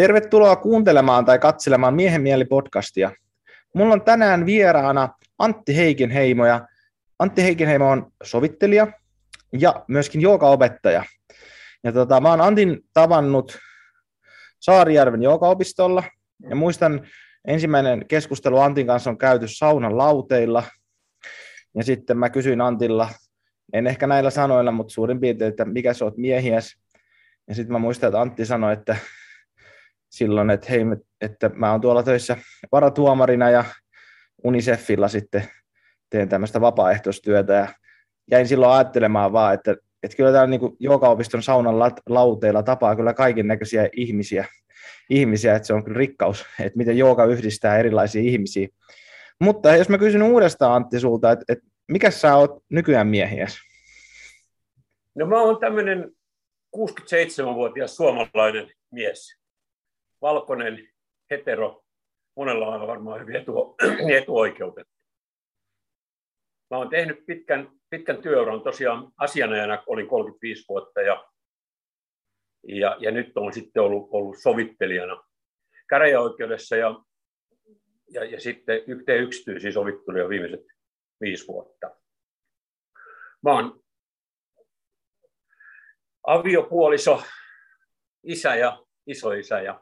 Tervetuloa kuuntelemaan tai katselemaan Miehen mieli podcastia. Mulla on tänään vieraana Antti Heikinheimo ja Antti Heikinheimo on sovittelija ja myöskin joogaopettaja. Ja tota, mä oon Antin tavannut Saarijärven joogaopistolla ja muistan ensimmäinen keskustelu Antin kanssa on käyty saunan lauteilla ja sitten mä kysyin Antilla, en ehkä näillä sanoilla, mutta suurin piirtein, että mikä sä oot miehiäs. Ja sitten mä muistan, että Antti sanoi, että silloin, että hei, että mä oon tuolla töissä varatuomarina ja Unicefilla sitten teen tämmöistä vapaaehtoistyötä ja jäin silloin ajattelemaan vaan, että, että kyllä täällä niin joka-opiston saunan lauteilla tapaa kyllä kaiken näköisiä ihmisiä, ihmisiä, että se on kyllä rikkaus, että miten jooga yhdistää erilaisia ihmisiä. Mutta jos mä kysyn uudestaan Antti sulta, että, että mikä sä oot nykyään miehiäs? No mä oon tämmöinen 67-vuotias suomalainen mies valkoinen, hetero, monella on varmaan hyvin etu, etuoikeutettu. Mä olen tehnyt pitkän, pitkän työuran, tosiaan asianajana olin 35 vuotta ja, ja, ja nyt olen sitten ollut, ollut sovittelijana käräjäoikeudessa ja, ja, ja sitten yhteen yksityisiä sovitteluja viimeiset viisi vuotta. Mä olen aviopuoliso, isä ja isoisä ja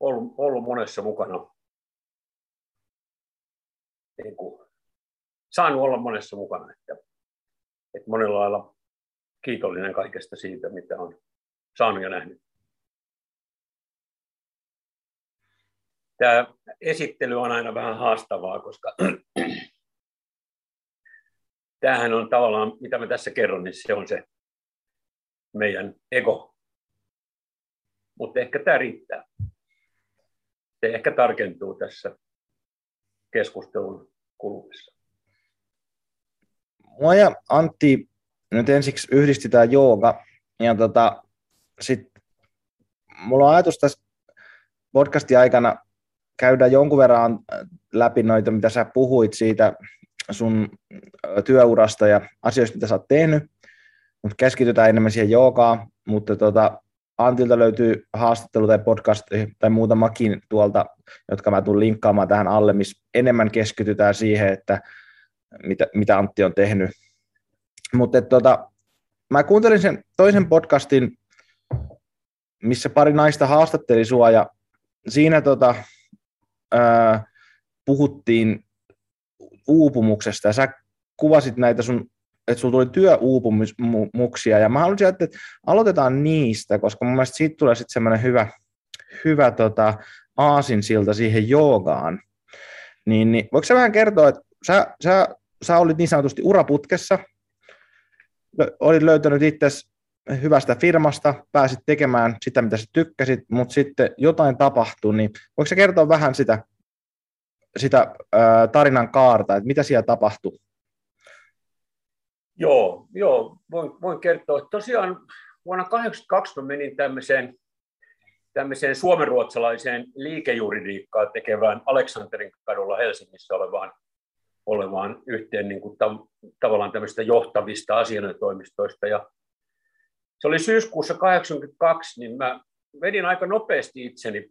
ollut, ollut monessa mukana. Niin kuin, saanut olla monessa mukana. Että, että monella lailla kiitollinen kaikesta siitä, mitä on saanut ja nähnyt. Tämä esittely on aina vähän haastavaa, koska tämähän on tavallaan, mitä mä tässä kerron, niin se on se meidän ego. Mutta ehkä tämä riittää se ehkä tarkentuu tässä keskustelun kuluessa. Mua ja Antti nyt ensiksi yhdistetään jooga. Ja tota, sit mulla on ajatus tässä podcastin aikana käydä jonkun verran läpi noita, mitä sä puhuit siitä sun työurasta ja asioista, mitä sä oot tehnyt. Mutta keskitytään enemmän siihen joogaan, mutta tota, Antilta löytyy haastattelu tai podcast tai muutamakin tuolta, jotka mä tulen linkkaamaan tähän alle, missä enemmän keskitytään siihen, että mitä, mitä Antti on tehnyt. Mutta tota, mä kuuntelin sen toisen podcastin, missä pari naista haastatteli sua ja siinä tota, ää, puhuttiin uupumuksesta ja sä kuvasit näitä sun että sulla tuli työuupumuksia, ja mä haluaisin, että aloitetaan niistä, koska mun mielestä siitä tulee sitten semmoinen hyvä, hyvä tota, aasinsilta siihen joogaan. Niin, niin voiko sä vähän kertoa, että sä, sä, sä olit niin sanotusti uraputkessa, olit löytänyt itse hyvästä firmasta, pääsit tekemään sitä, mitä sä tykkäsit, mutta sitten jotain tapahtui, niin voiko sä kertoa vähän sitä, sitä ää, tarinan kaarta, että mitä siellä tapahtui? Joo, joo voin, voin kertoa. Tosiaan vuonna 1982 menin tämmöiseen, tämmöiseen suomenruotsalaiseen liikejuridiikkaa tekevään Aleksanterin kadulla Helsingissä olevaan, olevaan yhteen niin kuin tav- tavallaan tämmöistä johtavista asianajotoimistoista. Ja se oli syyskuussa 1982, niin mä vedin aika nopeasti itseni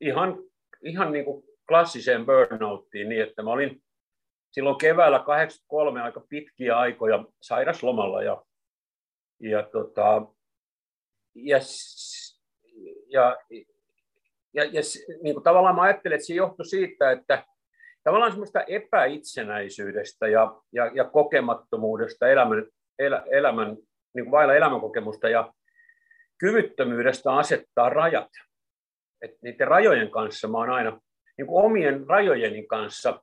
ihan, ihan niin kuin klassiseen burnouttiin niin, että mä olin silloin keväällä 83 aika pitkiä aikoja sairaslomalla ja, ja, tota, ja, ja, ja, ja niin kuin tavallaan mä ajattelen, että se johtui siitä, että tavallaan semmoista epäitsenäisyydestä ja, ja, ja kokemattomuudesta elämän, elä, elämän niin kuin vailla elämänkokemusta ja kyvyttömyydestä asettaa rajat. Et niiden rajojen kanssa mä oon aina, niin kuin omien rajojeni kanssa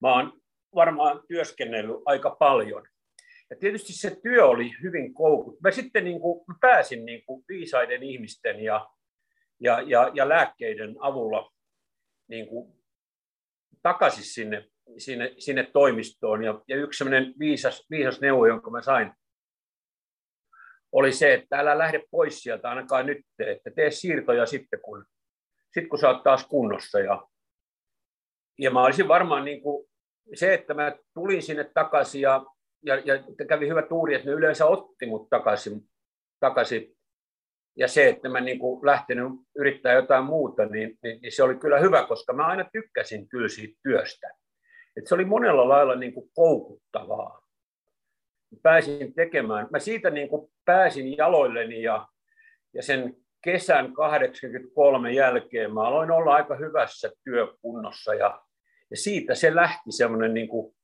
mä oon varmaan työskennellyt aika paljon. Ja tietysti se työ oli hyvin koukut. Mä sitten niin kuin, mä pääsin niin kuin viisaiden ihmisten ja, ja, ja, ja lääkkeiden avulla niin kuin takaisin sinne, sinne, sinne toimistoon. Ja, ja yksi sellainen viisas, viisas neuvo, jonka mä sain, oli se, että älä lähde pois sieltä ainakaan nyt, että tee siirtoja sitten, kun, sitten kun sä oot taas kunnossa. Ja, ja mä olisin varmaan niin kuin se, että mä tulin sinne takaisin ja, ja, ja kävi hyvä tuuri, että ne yleensä otti mut takaisin, takaisin ja se, että mä niin kuin lähtenyt yrittää jotain muuta, niin, niin, niin, se oli kyllä hyvä, koska mä aina tykkäsin kyllä siitä työstä. Et se oli monella lailla niin kuin koukuttavaa. Pääsin tekemään, mä siitä niin kuin pääsin jaloilleni ja, ja sen kesän 83 jälkeen mä aloin olla aika hyvässä työkunnossa ja, ja siitä se lähti semmoinen niin kuin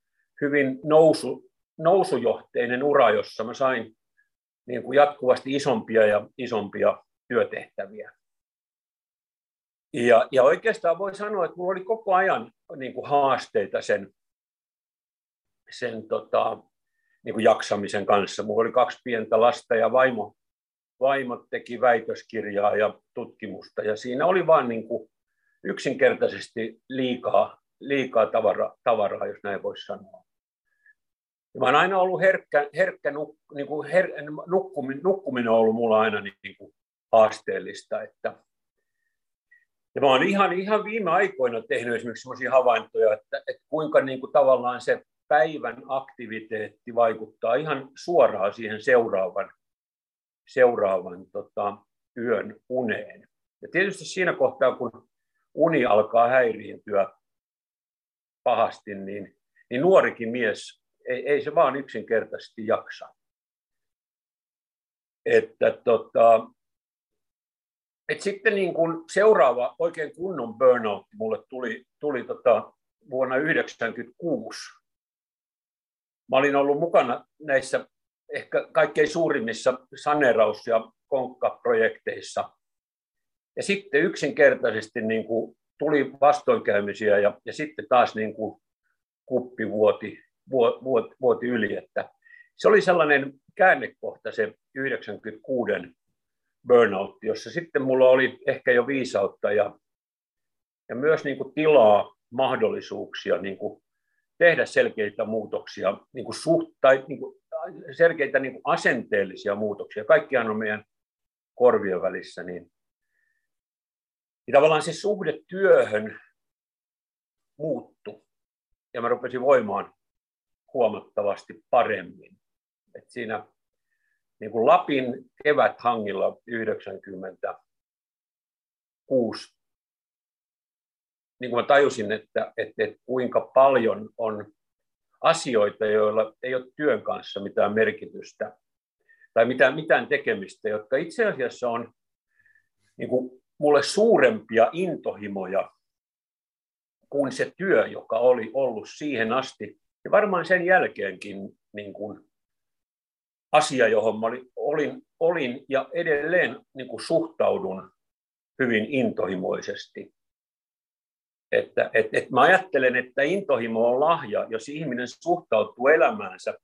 hyvin nousu, nousujohteinen ura, jossa mä sain niin kuin jatkuvasti isompia ja isompia työtehtäviä. Ja, ja oikeastaan voi sanoa, että minulla oli koko ajan niin kuin haasteita sen, sen tota, niin kuin jaksamisen kanssa. Minulla oli kaksi pientä lasta ja vaimo, vaimo teki väitöskirjaa ja tutkimusta ja siinä oli vain niin kuin yksinkertaisesti liikaa, liikaa tavara, tavaraa, jos näin voisi sanoa. Ja mä olen aina ollut herkkä, herkkä nuk, niin kuin her, nukkuminen, nukkuminen on ollut mulla aina niin kuin haasteellista. Että, ja mä olen ihan, ihan viime aikoina tehnyt esimerkiksi sellaisia havaintoja, että, että kuinka niin kuin tavallaan se päivän aktiviteetti vaikuttaa ihan suoraan siihen seuraavan, seuraavan tota, yön uneen. Ja tietysti siinä kohtaa, kun uni alkaa häiriintyä pahasti, niin, niin nuorikin mies ei, ei se vaan yksinkertaisesti jaksa. Että tota, et sitten niin kun seuraava oikein kunnon burnout mulle tuli, tuli tota vuonna 1996. Mä olin ollut mukana näissä ehkä kaikkein suurimmissa saneraus- ja konkkaprojekteissa. Ja sitten yksinkertaisesti niin kuin tuli vastoinkäymisiä ja, ja sitten taas niin kuin kuppi vuoti vuoti yli. Että se oli sellainen käännekohta se 96 burnout, jossa sitten mulla oli ehkä jo viisautta ja, ja myös niin kuin tilaa, mahdollisuuksia niin kuin tehdä selkeitä muutoksia, niin kuin suht, tai niin kuin selkeitä niin kuin asenteellisia muutoksia. Kaikkihan on meidän korvien välissä, niin, niin tavallaan se suhde työhön muuttu ja mä rupesin voimaan huomattavasti paremmin. Et siinä niin kuin Lapin keväthangilla 96, niin kuin mä tajusin, että, että, että kuinka paljon on asioita, joilla ei ole työn kanssa mitään merkitystä tai mitään, mitään tekemistä, jotka itse asiassa on niin kuin mulle suurempia intohimoja kuin se työ, joka oli ollut siihen asti ja varmaan sen jälkeenkin niin kuin asia, johon mä olin, olin ja edelleen niin kuin suhtaudun hyvin intohimoisesti. Että, et, et mä ajattelen, että intohimo on lahja. Jos ihminen suhtautuu elämäänsä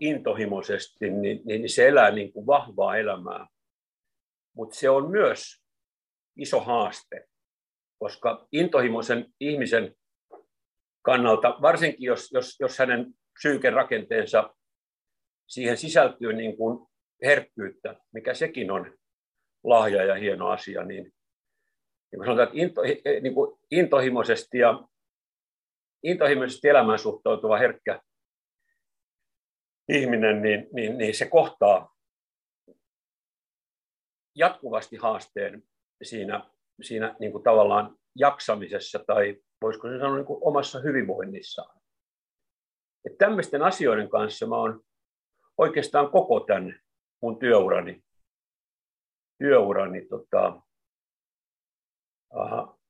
intohimoisesti, niin, niin se elää niin kuin vahvaa elämää. Mutta se on myös iso haaste, koska intohimoisen ihmisen kannalta, varsinkin jos, jos, jos hänen psyykerakenteensa siihen sisältyy niin kuin herkkyyttä, mikä sekin on lahja ja hieno asia, niin, niin sanotaan, että into, niin kuin intohimoisesti ja intohimoisesti elämään suhtautuva herkkä ihminen, niin, niin, niin se kohtaa jatkuvasti haasteen siinä, siinä niin kuin tavallaan jaksamisessa tai voisiko se sanoa niin kuin omassa hyvinvoinnissaan. Että tämmöisten asioiden kanssa mä oon oikeastaan koko tämän mun työurani, työurani tota,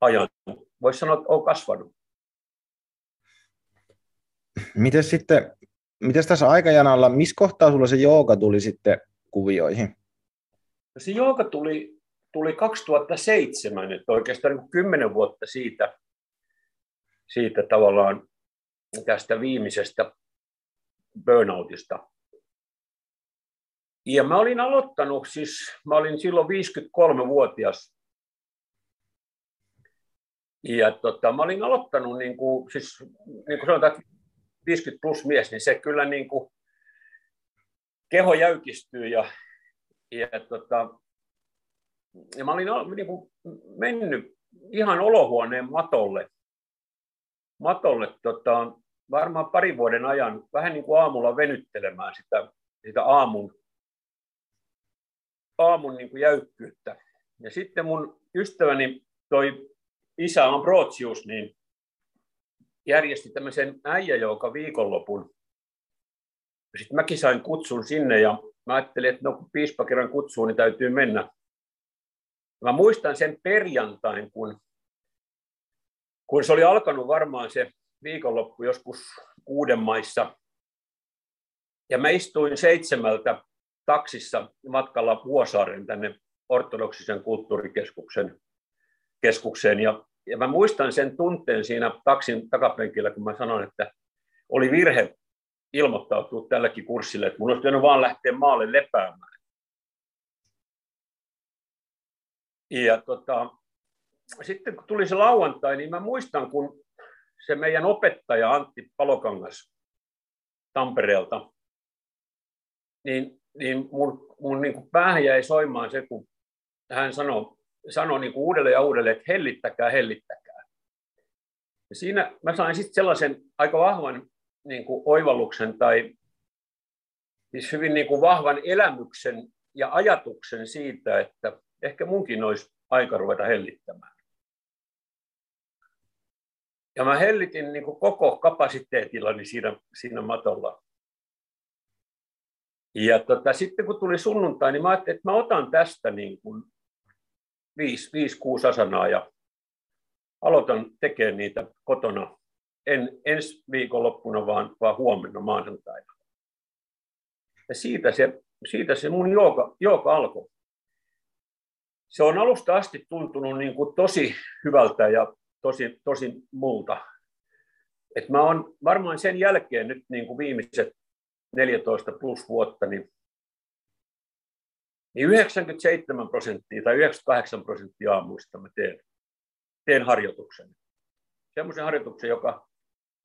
ajan, voisi sanoa, että olen kasvanut. Miten sitten, miten tässä aikajanalla, missä kohtaa sulla se jooga tuli sitten kuvioihin? No se jooga tuli, tuli 2007, että oikeastaan niin 10 vuotta siitä, siitä tavallaan tästä viimeisestä burnoutista. Ja mä olin aloittanut, siis mä olin silloin 53-vuotias. Ja tota, mä olin aloittanut, niin kuin, siis, niin kuin sanotaan, 50 plus mies, niin se kyllä niin kuin, keho jäykistyy ja, ja, tota, ja mä olin niin kuin, mennyt ihan olohuoneen matolle matolle tota, varmaan parin vuoden ajan vähän niin kuin aamulla venyttelemään sitä, sitä aamun, aamun niin kuin jäykkyyttä. Ja sitten mun ystäväni, toi isä Ambrosius, niin järjesti tämmöisen äijäjoukan viikonlopun. Sitten mäkin sain kutsun sinne ja mä ajattelin, että no kun piispa kerran kutsuu, niin täytyy mennä. Mä muistan sen perjantain, kun, kun se oli alkanut varmaan se viikonloppu joskus kuuden maissa. Ja mä istuin seitsemältä taksissa matkalla Vuosaaren tänne ortodoksisen kulttuurikeskuksen keskukseen. Ja, ja mä muistan sen tunteen siinä taksin takapenkillä, kun mä sanoin, että oli virhe ilmoittautua tälläkin kurssille, että mun olisi pitänyt vaan lähteä maalle lepäämään. Ja tota, sitten kun tuli se lauantai, niin mä muistan, kun se meidän opettaja Antti Palokangas Tampereelta, niin, niin mun, mun niin kuin päähän jäi soimaan se, kun hän sanoi, sanoi niin kuin uudelleen ja uudelleen, että hellittäkää, hellittäkää. Ja siinä mä sain sitten sellaisen aika vahvan niin kuin oivalluksen tai siis hyvin niin kuin vahvan elämyksen ja ajatuksen siitä, että ehkä munkin olisi aika ruveta hellittämään. Ja mä hellitin niin kuin koko kapasiteetillani siinä, siinä matolla. Ja tota, sitten kun tuli sunnuntai, niin mä ajattelin, että mä otan tästä niin kuin viisi, viisi kuusi asanaa ja aloitan tekemään niitä kotona. En ensi viikonloppuna, vaan, vaan huomenna maanantaina. Ja siitä se, siitä se mun jooga, jooga alkoi. Se on alusta asti tuntunut niin kuin tosi hyvältä ja tosi, tosi multa. Et mä oon varmaan sen jälkeen nyt niin kuin viimeiset 14 plus vuotta, niin, niin 97 prosenttia tai 98 prosenttia aamuista mä teen, teen harjoituksen. Semmoisen harjoituksen, joka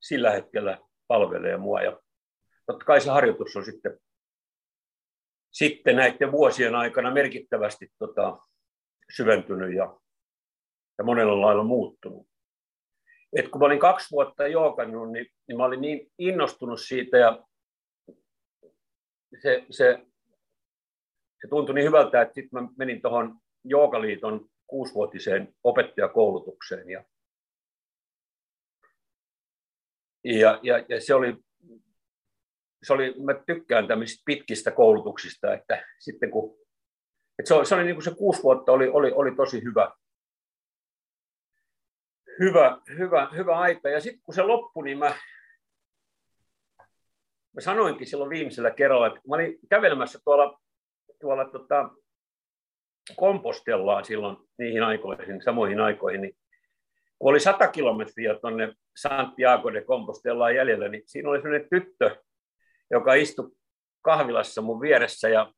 sillä hetkellä palvelee mua. Ja totta kai se harjoitus on sitten, sitten näiden vuosien aikana merkittävästi tota, syventynyt ja, ja monella lailla muuttunut. Et kun mä olin kaksi vuotta joogannut, niin, niin mä olin niin innostunut siitä ja se, se, se tuntui niin hyvältä, että sitten mä menin tuohon Joogaliiton kuusivuotiseen opettajakoulutukseen. Ja, ja, ja, ja se oli, se oli, mä tykkään tämmöisistä pitkistä koulutuksista, että sitten kun, että se, se, oli niin kuin se kuusi vuotta oli, oli, oli tosi hyvä, hyvä, hyvä, hyvä aika. Ja sitten kun se loppui, niin mä mä sanoinkin silloin viimeisellä kerralla, että mä olin kävelemässä tuolla, tuolla tota, kompostellaan silloin niihin aikoihin, samoihin aikoihin, niin kun oli 100 kilometriä tuonne Santiago de Compostellaan jäljellä, niin siinä oli sellainen tyttö, joka istui kahvilassa mun vieressä ja,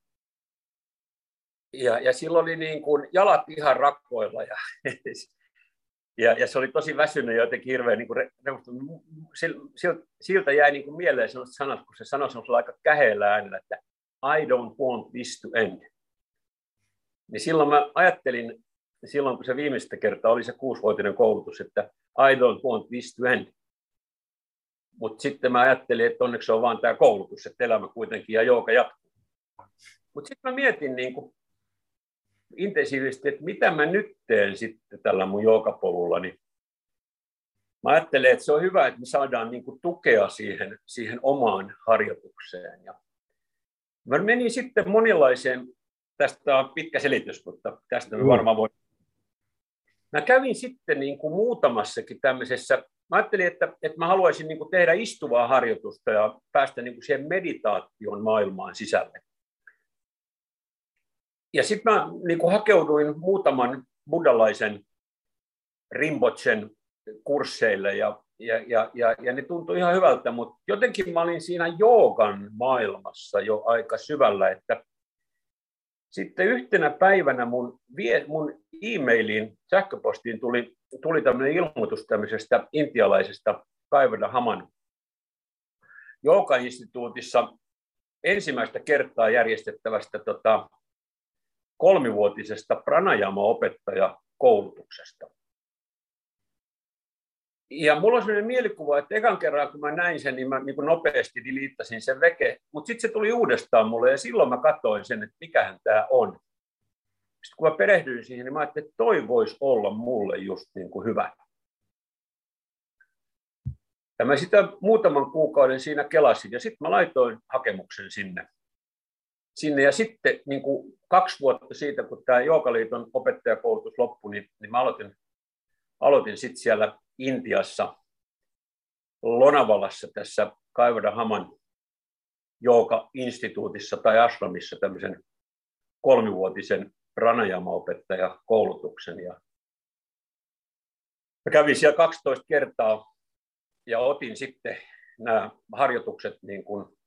ja, ja silloin oli niin kuin jalat ihan rakkoilla ja Ja, ja se oli tosi väsynyt ja jotenkin hirveän, niin kuin, siltä, siltä jäi niin kuin mieleen sellaiset sanat, kun se sanoi semmoisella aika käheellä äänellä, että I don't want this to end. Niin silloin mä ajattelin, silloin kun se viimeistä kertaa oli se kuusivuotinen koulutus, että I don't want this to end. Mutta sitten mä ajattelin, että onneksi on vaan tämä koulutus, että elämä kuitenkin ja jooga jatkuu. Mutta sitten mä mietin niin kuin intensiivisesti, että mitä mä nyt teen sitten tällä mun joogapolulla, niin mä ajattelen, että se on hyvä, että me saadaan niin kuin tukea siihen, siihen omaan harjoitukseen. Ja mä menin sitten monilaiseen, tästä on pitkä selitys, mutta tästä me varmaan voi. Mä kävin sitten niin kuin muutamassakin tämmöisessä, mä ajattelin, että, että mä haluaisin niin kuin tehdä istuvaa harjoitusta ja päästä niin kuin siihen meditaation maailmaan sisälle ja sitten mä niin hakeuduin muutaman buddhalaisen Rinpochen kursseille ja, ja, ja, ja, ja ne tuntui ihan hyvältä, mutta jotenkin mä olin siinä joogan maailmassa jo aika syvällä, että sitten yhtenä päivänä mun, vie, mun e-mailiin, sähköpostiin tuli, tuli tämmöinen ilmoitus tämmöisestä intialaisesta Kaivada Haman Jooga-instituutissa ensimmäistä kertaa järjestettävästä tota, kolmivuotisesta pranajama-opettajakoulutuksesta. Ja mulla on sellainen mielikuva, että ekan kerran kun mä näin sen, niin mä niin nopeasti diliittasin sen veke, mutta sitten se tuli uudestaan mulle ja silloin mä katsoin sen, että mikähän tämä on. kun mä perehdyin siihen, niin mä ajattelin, että toi voisi olla mulle just niin kuin hyvä. Ja mä sitä muutaman kuukauden siinä kelasin ja sitten mä laitoin hakemuksen sinne. Sinne. Ja sitten niin kuin kaksi vuotta siitä, kun tämä Joukaliiton opettajakoulutus loppui, niin, niin mä aloitin, aloitin sitten siellä Intiassa Lonavalassa tässä Kaivada Haman Jooga-instituutissa tai ashramissa tämmöisen kolmivuotisen pranajama-opettajakoulutuksen. Ja mä kävin siellä 12 kertaa ja otin sitten nämä harjoitukset niin kuin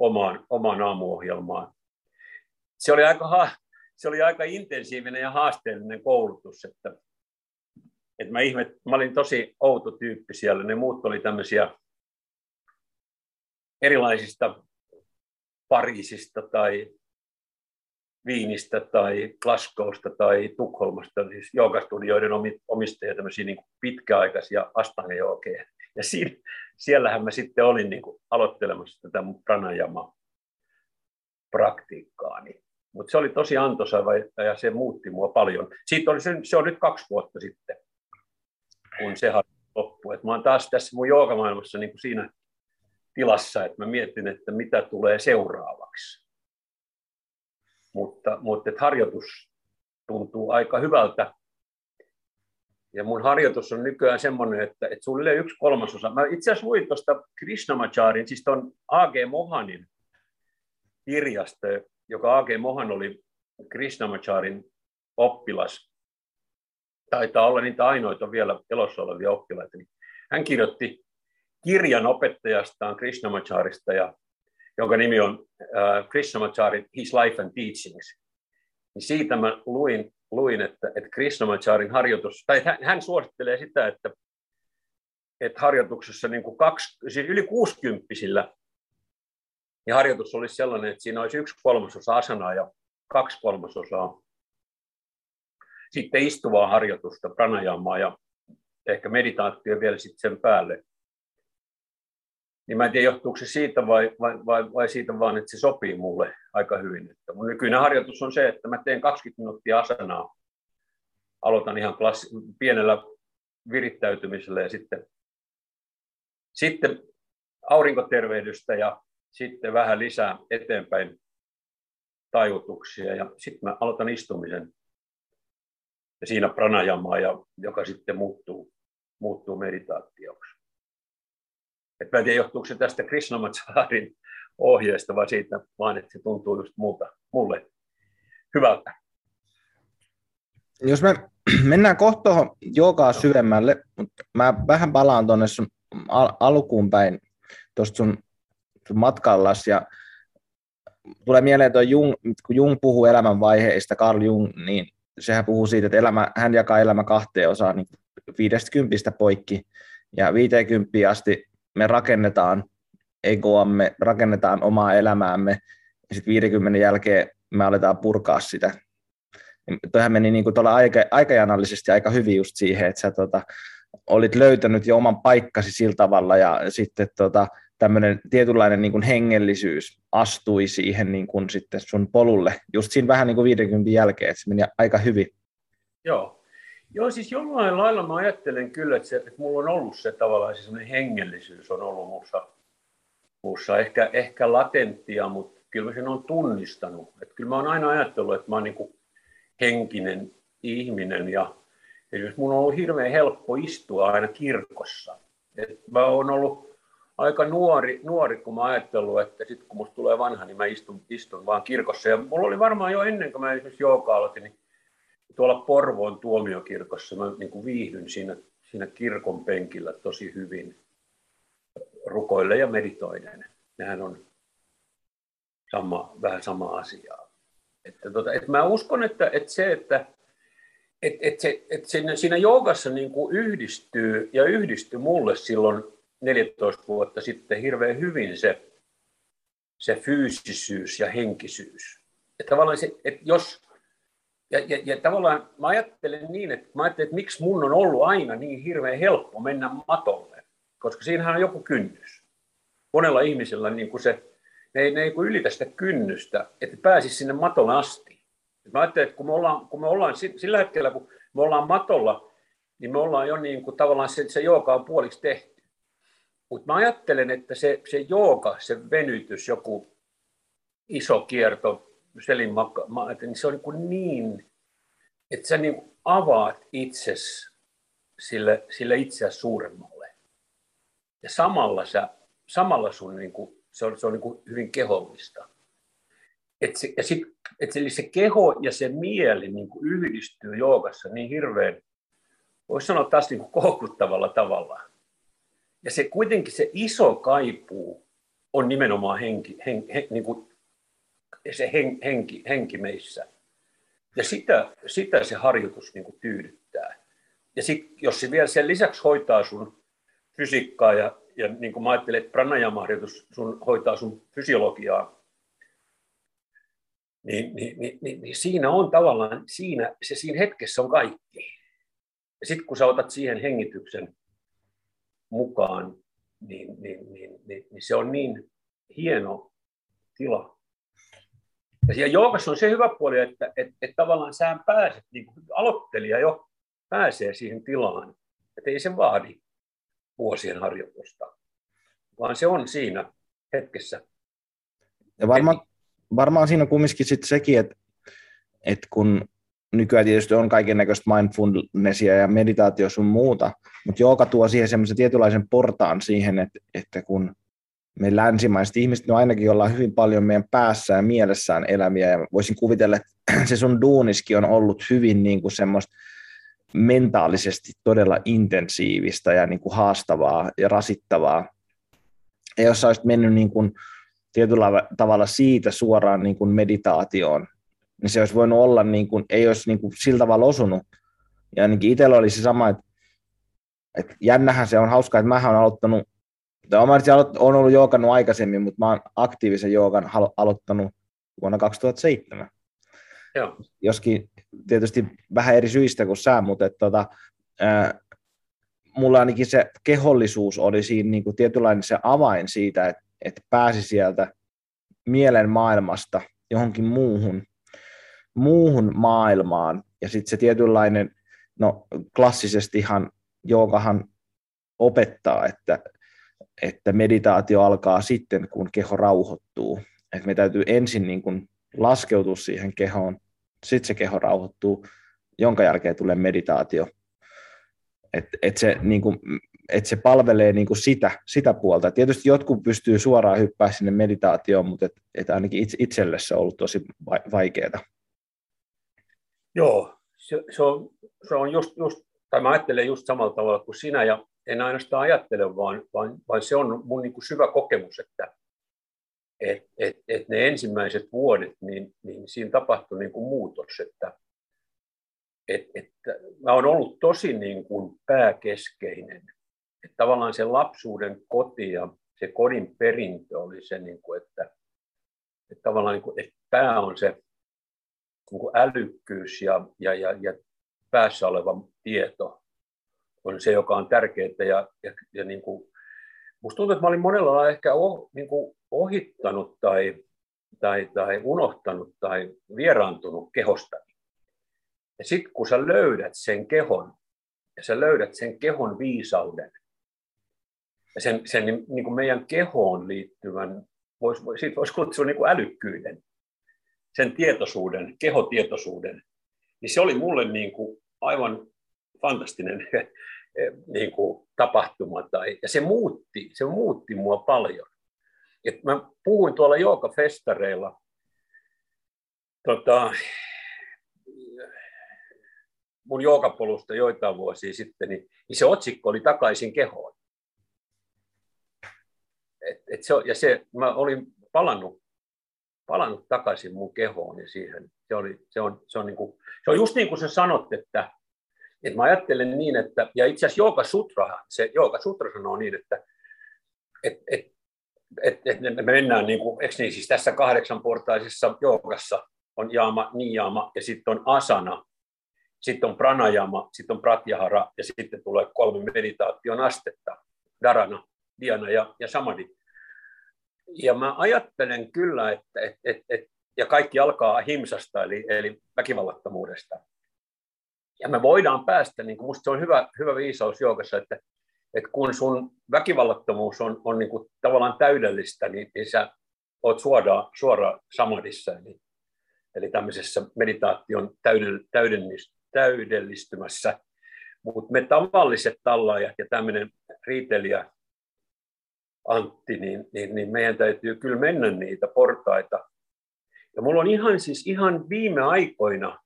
omaan, omaan aamuohjelmaan. Se oli, aika, se oli aika intensiivinen ja haasteellinen koulutus, että, että mä, ihmet, mä olin tosi outo tyyppi siellä. Ne muut oli tämmöisiä erilaisista Pariisista tai Viinistä tai Glasgowsta tai Tukholmasta, siis joogastudioiden omistajia, tämmöisiä niin pitkäaikaisia astangajookeja. Ja siinä, siellähän mä sitten olin niin kuin aloittelemassa tätä mun pranajama praktiikkaani. Mutta se oli tosi antoisa ja se muutti mua paljon. Siitä oli se, se on nyt kaksi vuotta sitten, kun se loppui. Et mä oon taas tässä mun joogamaailmassa niin kuin siinä tilassa, että mä mietin, että mitä tulee seuraavaksi. Mutta, mutta harjoitus tuntuu aika hyvältä. Ja mun harjoitus on nykyään semmoinen, että, että sulle yksi kolmasosa. Mä itse asiassa luin tuosta Krishnamacharin, siis tuon A.G. Mohanin kirjasta, joka A.G. Mohan oli Krishnamacharin oppilas. Taitaa olla niitä ainoita vielä elossa olevia oppilaita. Hän kirjoitti kirjan opettajastaan Krishnamacharista, ja, jonka nimi on uh, Krishnamachari, His Life and Teachings. Niin siitä mä luin, luin että, että Krishnamacharin harjoitus, tai hän, hän suosittelee sitä, että, että harjoituksessa niin kuin kaksi, siis yli 60 niin harjoitus olisi sellainen, että siinä olisi yksi kolmasosa asanaa ja kaksi kolmasosaa sitten istuvaa harjoitusta, pranajamaa ja ehkä meditaatio vielä sitten sen päälle niin mä en tiedä, johtuuko se siitä vai, vai, vai, vai siitä vaan, että se sopii mulle aika hyvin. Että mun nykyinen harjoitus on se, että mä teen 20 minuuttia asanaa, aloitan ihan klassi, pienellä virittäytymisellä ja sitten, sitten aurinkotervehdystä ja sitten vähän lisää eteenpäin tajutuksia ja sitten mä aloitan istumisen ja siinä pranajamaa, ja, joka sitten muuttuu, muuttuu meditaatioksi. Et mä en tiedä, johtuuko se tästä Krishnamacharin ohjeesta vai siitä, vaan että se tuntuu just muuta, mulle hyvältä. Jos me mennään kohta tuohon joogaa syvemmälle, mutta mä vähän palaan tuonne sun al- alkuun päin tuosta sun, sun matkallas ja tulee mieleen tuo Jung, kun Jung puhuu elämänvaiheista, Carl Jung, niin sehän puhuu siitä, että elämä, hän jakaa elämä kahteen osaan, niin 50 poikki ja 50 asti me rakennetaan egoamme, rakennetaan omaa elämäämme, ja sitten 50 jälkeen me aletaan purkaa sitä. Tuohan meni niin kuin aika, aikajanallisesti aika hyvin just siihen, että sä tota, olit löytänyt jo oman paikkasi sillä tavalla, ja sitten tota, tämmöinen tietynlainen niin kuin hengellisyys astui siihen niin kuin sitten sun polulle, just siinä vähän niin kuin 50 jälkeen, että se meni aika hyvin. Joo, Joo, siis jollain lailla mä ajattelen kyllä, että, se, että mulla on ollut se tavallaan se semmoinen hengellisyys on ollut muussa, muussa ehkä, ehkä latenttia, mutta kyllä mä sen on tunnistanut. Että kyllä mä oon aina ajatellut, että mä oon niin henkinen ihminen ja esimerkiksi mun on ollut hirveän helppo istua aina kirkossa. Et mä oon ollut aika nuori, nuori kun mä ajattellut, että sitten kun musta tulee vanha, niin mä istun, istun vaan kirkossa. Ja mulla oli varmaan jo ennen kuin mä esimerkiksi jooga aloitin, niin tuolla Porvoon tuomiokirkossa mä niin kuin viihdyn siinä, siinä kirkon penkillä tosi hyvin rukoille ja meditoiden. Nehän on sama, vähän sama asia. Että tota, että mä uskon, että, että se, että et, et se, et siinä, siinä joogassa niin kuin yhdistyy ja yhdistyi mulle silloin 14 vuotta sitten hirveän hyvin se, se fyysisyys ja henkisyys. Että tavallaan se, että jos, ja, ja, ja tavallaan mä ajattelen niin, että mä ajattelen, että miksi mun on ollut aina niin hirveän helppo mennä matolle, koska siinähän on joku kynnys. Monella ihmisellä niin kuin se, ne ei, ne ei ylitä sitä kynnystä, että pääsisi sinne matolle asti. Mä ajattelin, että kun me ollaan, kun me ollaan sillä hetkellä, kun me ollaan matolla, niin me ollaan jo niin kuin tavallaan se, se jooga on puoliksi tehty. Mutta mä ajattelen, että se, se jooga, se venytys, joku iso kierto, selin niin se on niin, niin että sä niin avaat itses sille, sille itseä suuremmalle. Ja samalla, sä, samalla sun niin kuin, se on, se on niin kuin hyvin kehollista. Et se, ja sit, et eli se keho ja se mieli niin kuin yhdistyy joogassa niin hirveän, voisi sanoa taas niin kuin koukuttavalla tavalla. Ja se kuitenkin se iso kaipuu on nimenomaan henki, hen, hen, niin kuin se hen, henki, henki meissä. Ja sitä, sitä se harjoitus niin kuin tyydyttää. Ja sit, jos se vielä sen lisäksi hoitaa sun fysiikkaa ja, ja niin kuin mä ajattelen, että pranajama-harjoitus sun, hoitaa sun fysiologiaa, niin, niin, niin, niin, niin siinä on tavallaan, siinä, se siinä hetkessä on kaikki. Ja sitten kun sä otat siihen hengityksen mukaan, niin, niin, niin, niin, niin se on niin hieno tila. Ja siellä joogassa on se hyvä puoli, että, että, että tavallaan sä pääset, niin kuin aloittelija jo pääsee siihen tilaan. Että ei se vaadi vuosien harjoitusta, vaan se on siinä hetkessä. Ja varmaan, varmaan siinä on kumminkin sitten sekin, että, että kun nykyään tietysti on kaiken näköistä mindfulnessia ja meditaatio sun muuta, mutta jooga tuo siihen semmoisen tietynlaisen portaan siihen, että, että kun me länsimaiset ihmiset, no ainakin ollaan hyvin paljon meidän päässä ja mielessään eläviä, ja voisin kuvitella, että se sun duuniski on ollut hyvin niin kuin semmoista mentaalisesti todella intensiivistä ja niin kuin haastavaa ja rasittavaa. Ja jos sä olisit mennyt niin kuin tietyllä tavalla siitä suoraan niin kuin meditaatioon, niin se olisi voinut olla, niin kuin, ei olisi niin kuin sillä tavalla osunut. Ja ainakin itsellä oli se sama, että, että jännähän se on hauskaa, että mä olen aloittanut Mä olen ollut joogannut aikaisemmin, mutta mä oon aktiivisen joogan aloittanut vuonna 2007. Joo. Joskin tietysti vähän eri syistä kuin sä, mutta että, tota, ää, mulla ainakin se kehollisuus oli siinä niin kuin tietynlainen se avain siitä, että, että pääsi sieltä mielen maailmasta johonkin muuhun, muuhun maailmaan. Ja sitten se tietynlainen, no klassisestihan joogahan opettaa, että että meditaatio alkaa sitten, kun keho rauhoittuu. Että me täytyy ensin niin kuin laskeutua siihen kehoon, sitten se keho rauhoittuu, jonka jälkeen tulee meditaatio. Että et se, niin kuin, et se palvelee niin kuin sitä, sitä puolta. Tietysti jotkut pystyy suoraan hyppää sinne meditaatioon, mutta et, et ainakin itse, itselle se on ollut tosi vaikeaa. Joo, se, se, on, se on just, just, tai mä ajattelen just samalla tavalla kuin sinä, ja en ainoastaan ajattele, vaan, vaan, vaan se on mun niin kuin syvä kokemus, että et, et, et ne ensimmäiset vuodet, niin, niin siinä tapahtui niin kuin muutos, että et, et, mä olen ollut tosi niin kuin pääkeskeinen. Että tavallaan se lapsuuden koti ja se kodin perintö oli se, niin kuin, että, että tavallaan niin kuin, että pää on se niin kuin älykkyys ja, ja, ja, ja päässä oleva tieto on se, joka on tärkeää. Ja, ja, ja niin kuin, musta tuntuu, että mä olin monella lailla ehkä oh, niin kuin ohittanut tai, tai, tai unohtanut tai vieraantunut kehostani. Ja sitten kun sä löydät sen kehon, ja sä löydät sen kehon viisauden, ja sen, sen niin kuin meidän kehoon liittyvän, vois, siitä voisi kutsua niin kuin älykkyyden, sen tietoisuuden, kehotietoisuuden, niin se oli mulle niin kuin aivan fantastinen niin kuin tapahtuma. Tai, ja se muutti, se muutti mua paljon. Et mä puhuin tuolla joogafestareilla tota, mun joogapolusta joitain vuosia sitten, niin, niin se otsikko oli Takaisin kehoon. Et, et se, ja se, mä olin palannut, palannut takaisin mun kehoon ja siihen. Se, oli, se, on, se, on niin kuin, se on just niin kuin sä sanot, että et mä ajattelen niin, että, ja itse asiassa Jooga Sutra, se Jooga Sutra sanoo niin, että et, et, et, et me mennään, niin kuin, eikö niin, siis tässä kahdeksanportaisessa joogassa on jaama, nijaama ja sitten on asana, sitten on pranajama, sitten on pratyahara ja sitten tulee kolme meditaation astetta, dharana, diana ja, ja samadhi. Ja mä ajattelen kyllä, että et, et, et, ja kaikki alkaa himsasta, eli, eli väkivallattomuudesta. Ja me voidaan päästä, niin kuin musta se on hyvä, hyvä viisaus joogassa, että, että kun sun väkivallattomuus on, on niin kuin tavallaan täydellistä, niin, niin sä oot suoraan, suoraan samadissa, eli, eli tämmöisessä meditaation täydell, täydellistymässä. Mutta me tavalliset tallaajat ja tämmöinen riitelijä Antti, niin, niin, niin meidän täytyy kyllä mennä niitä portaita. Ja mulla on ihan siis ihan viime aikoina,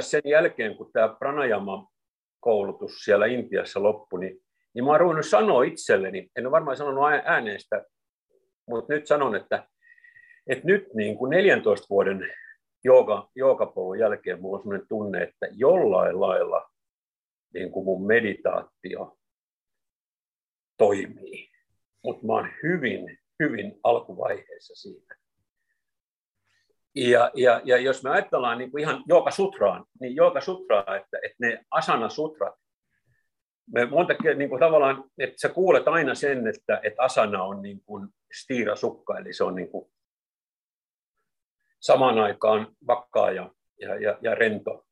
sen jälkeen kun tämä pranajama-koulutus siellä Intiassa loppui, niin, niin mä oon ruvennut sanoa itselleni, en ole varmaan sanonut ääneen sitä, mutta nyt sanon, että, että nyt niin kuin 14 vuoden jooga, joogapolun jälkeen mulla on sellainen tunne, että jollain lailla niin kuin mun meditaatio toimii. Mutta mä oon hyvin, hyvin alkuvaiheessa siinä. Ja, ja, ja jos me ajatellaan niin kuin ihan Jooga Sutraan, niin Jooga Sutraa, että, että ne Asana Sutrat, me monta niin kuin tavallaan, että sä kuulet aina sen, että, että asana on niin kuin stiira sukka, eli se on niin kuin samaan aikaan vakkaa ja, ja, ja, ja rento.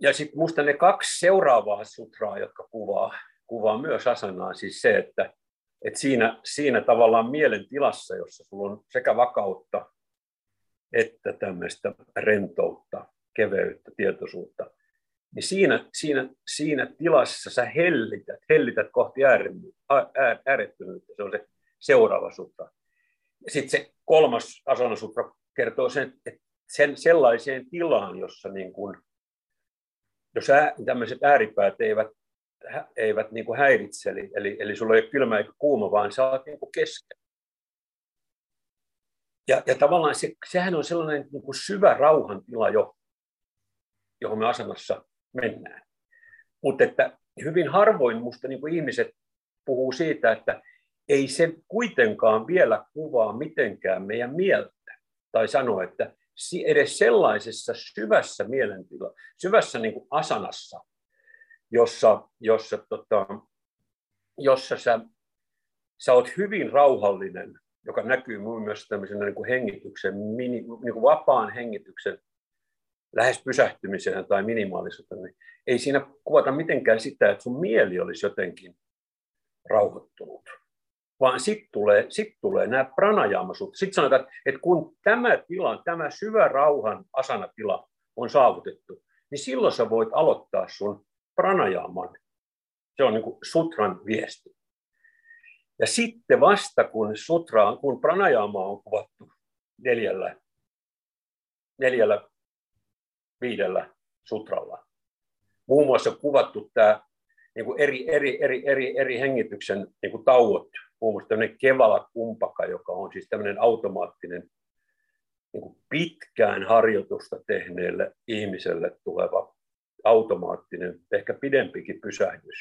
Ja sitten minusta ne kaksi seuraavaa sutraa, jotka kuvaa, kuvaa myös asanaa, siis se, että, että siinä, siinä tavallaan mielentilassa, jossa sulla on sekä vakautta että tämmöistä rentoutta, keveyttä, tietoisuutta, niin siinä, siinä, siinä tilassa sä hellität, hellität kohti äärettömyyttä. Se on se seuraava sutra. Sitten se kolmas asanasutra kertoo sen, että sen sellaiseen tilaan, jossa niin kuin, jos ää, tämmöiset ääripäät eivät, eivät niin kuin häiritse, eli, eli, eli sulla ei ole kylmä eikä kuuma, vaan sä oot niin kesken. Ja, ja tavallaan se, sehän on sellainen niin kuin syvä rauhan tila jo, johon me asemassa mennään. Mutta että hyvin harvoin musta niin kuin ihmiset puhuu siitä, että ei se kuitenkaan vielä kuvaa mitenkään meidän mieltä. Tai sanoa, että edes sellaisessa syvässä mielentila, syvässä niin kuin asanassa, jossa, jossa, tota, jossa sä, sä oot hyvin rauhallinen, joka näkyy muun myös tämmöisenä niin kuin hengityksen, mini, niin kuin vapaan hengityksen lähes pysähtymiseen tai minimaalisuuteen, niin ei siinä kuvata mitenkään sitä, että sun mieli olisi jotenkin rauhoittunut. Vaan sitten tulee, sit tulee nämä pranajamasut. Sitten sanotaan, että kun tämä tila, tämä syvä rauhan asanatila on saavutettu, niin silloin sä voit aloittaa sun pranajaman. Se on niin kuin sutran viesti. Ja sitten vasta kun sutra, kun pranajama on kuvattu neljällä, neljällä viidellä sutralla. Muun muassa kuvattu tämä niin kuin eri, eri, eri, eri, eri hengityksen niin kuin tauot, muun muassa tämmöinen kevala kumpaka, joka on siis tämmöinen automaattinen niin kuin pitkään harjoitusta tehneelle ihmiselle tuleva automaattinen, ehkä pidempikin pysähdys,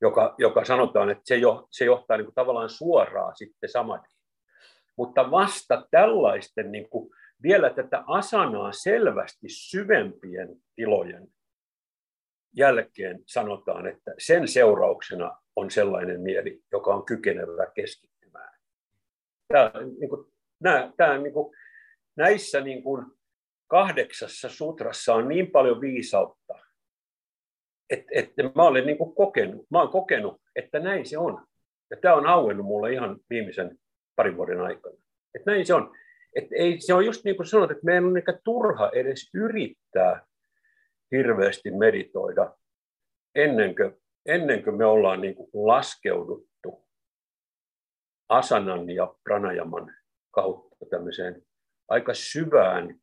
joka, joka sanotaan, että se, jo, se johtaa niin kuin tavallaan suoraan sitten samadhiin. Mutta vasta tällaisten niin kuin vielä tätä asanaa selvästi syvempien tilojen jälkeen sanotaan, että sen seurauksena on sellainen mieli, joka on kykenevä keskittymään. Tämä, niin kuin, nämä, tämä, niin kuin, näissä niin kuin, kahdeksassa sutrassa on niin paljon viisautta, että, että mä olen niin kuin kokenut, mä olen kokenut, että näin se on. Ja tämä on auennut mulle ihan viimeisen parin vuoden aikana. Että näin se on. Että ei, se on just niin kuin sanot, että meidän on ehkä turha edes yrittää hirveästi meditoida ennen kuin, ennen kuin me ollaan niin kuin laskeuduttu asanan ja pranajaman kautta tämmöiseen aika syvään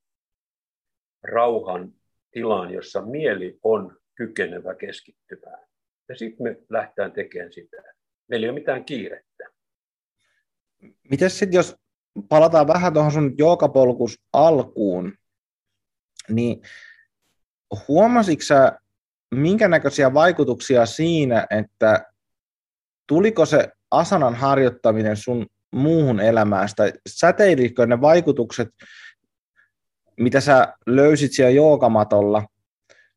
rauhan tilaan, jossa mieli on kykenevä keskittymään. Ja sitten me lähdetään tekemään sitä. Meillä ei ole mitään kiirettä. Miten sitten, jos palataan vähän tuohon sun joogapolkus alkuun, niin huomasitko sä minkä näköisiä vaikutuksia siinä, että tuliko se asanan harjoittaminen sun muuhun elämään, tai säteilikö ne vaikutukset, mitä sä löysit siellä joogamatolla,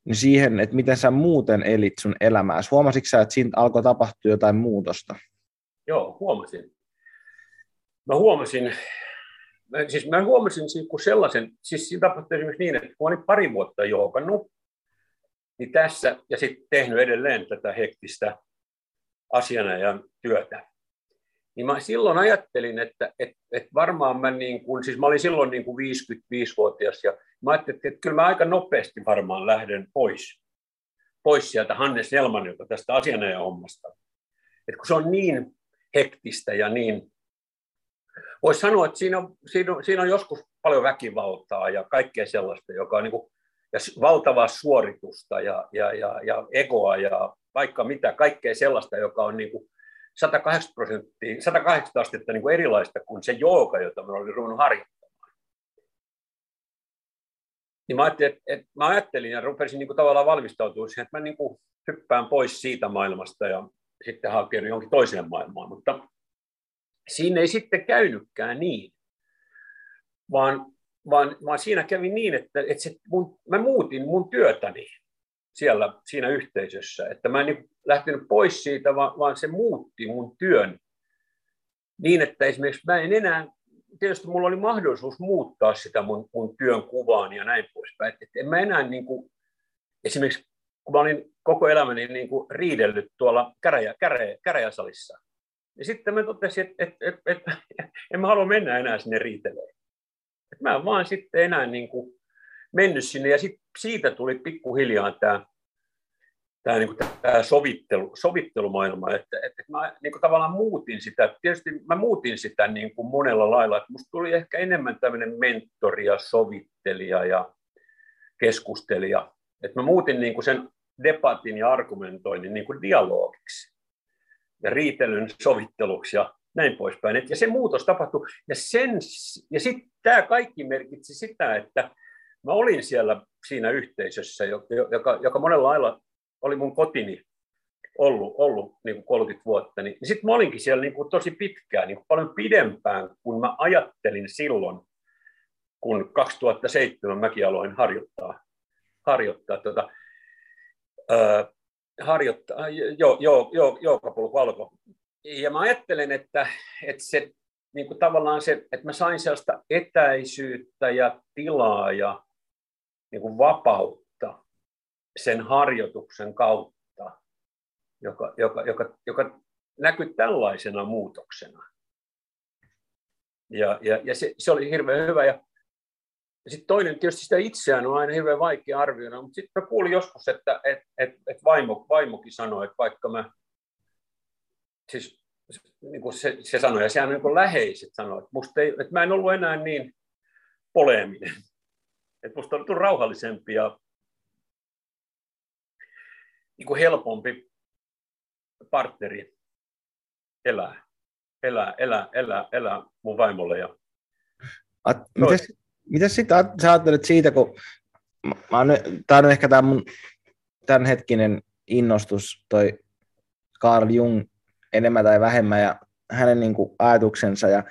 niin siihen, että miten sä muuten elit sun elämääsi. Huomasitko sä, että siinä alkoi tapahtua jotain muutosta? Joo, huomasin. mä huomasin, mä, siis mä huomasin sellaisen, siis siinä tapahtui esimerkiksi niin, että kun olin pari vuotta joogannut, niin tässä ja sitten tehnyt edelleen tätä hektistä asianajan työtä, niin mä silloin ajattelin, että, että, että varmaan mä, niin kuin, siis mä olin silloin niin kuin 55-vuotias ja mä ajattelin, että, kyllä mä aika nopeasti varmaan lähden pois, pois sieltä Hannes Nelmanilta tästä asianajan hommasta. Että kun se on niin hektistä ja niin, voisi sanoa, että siinä on, siinä, on, siinä on joskus paljon väkivaltaa ja kaikkea sellaista, joka on niin kuin, ja valtavaa suoritusta ja, ja, ja, ja egoa ja vaikka mitä, kaikkea sellaista, joka on niin kuin 180 prosenttia, 180 astetta niin kuin erilaista kuin se jooga, jota mä olin ruvennut harjoittamaan. Niin mä ajattelin, että, että mä ajattelin ja rupesin niin kuin tavallaan valmistautua siihen, että mä niin kuin hyppään pois siitä maailmasta ja sitten hakeudun jonkin toiseen maailmaan, mutta siinä ei sitten käynytkään niin, vaan, vaan, vaan siinä kävi niin, että, että se mun, mä muutin mun työtäni siellä siinä yhteisössä. Että mä en lähtenyt pois siitä, vaan, se muutti mun työn niin, että esimerkiksi mä en enää, tietysti mulla oli mahdollisuus muuttaa sitä mun, mun työn kuvaan ja näin poispäin. Että et en mä enää niin kuin, esimerkiksi kun mä olin koko elämäni niin kuin riidellyt tuolla käräjä, käräjä, käräjäsalissa, ja sitten mä totesin, että, että, että, että en mä halua mennä enää sinne riiteleen. Että mä vaan sitten enää niin kuin mennyt sinne, ja sit siitä tuli pikkuhiljaa tämä tämä, niin kuin, tämä sovittelu, sovittelumaailma, että, että mä niin kuin, tavallaan muutin sitä, tietysti mä muutin sitä niin kuin monella lailla, että musta tuli ehkä enemmän tämmöinen mentori ja sovittelija ja keskustelija, että mä muutin niin kuin sen debatin ja argumentoinnin niin kuin dialogiksi ja riitelyn sovitteluksi ja näin poispäin. ja se muutos tapahtui. Ja, sen, ja sitten tämä kaikki merkitsi sitä, että mä olin siellä siinä yhteisössä, joka, joka monella lailla oli mun kotini ollut, ollut niin kuin 30 vuotta, niin, niin sitten mä olinkin siellä niin kuin tosi pitkään, niin kuin paljon pidempään kuin mä ajattelin silloin, kun 2007 mäkin aloin harjoittaa, harjoittaa tota, ää, harjoittaa, joo, joo, joo, alkoi. Ja mä ajattelen, että, että se niin kuin tavallaan se, että mä sain sellaista etäisyyttä ja tilaa ja niin kuin vapautta sen harjoituksen kautta, joka, joka, joka, joka näkyi tällaisena muutoksena. Ja, ja, ja se, se oli hirveän hyvä. Ja, sitten toinen, tietysti sitä itseään on aina hirveän vaikea arvioida, mutta sitten kuulin joskus, että et, et, et vaimo, vaimokin sanoi, että vaikka mä, siis niin kuin se, se sanoi, ja sehän on niin läheiset sanoi, että, musta ei, että mä en ollut enää niin poleeminen. Että musta on tullut rauhallisempi ja niin kuin helpompi partneri elää, elää, elää, elää, elää mun vaimolle. Ja... mitäs, mitäs sä ajattelet siitä, kun mä oon, tämä on ehkä tämä mun tämänhetkinen innostus, toi Carl Jung enemmän tai vähemmän ja hänen niin kuin, ajatuksensa ja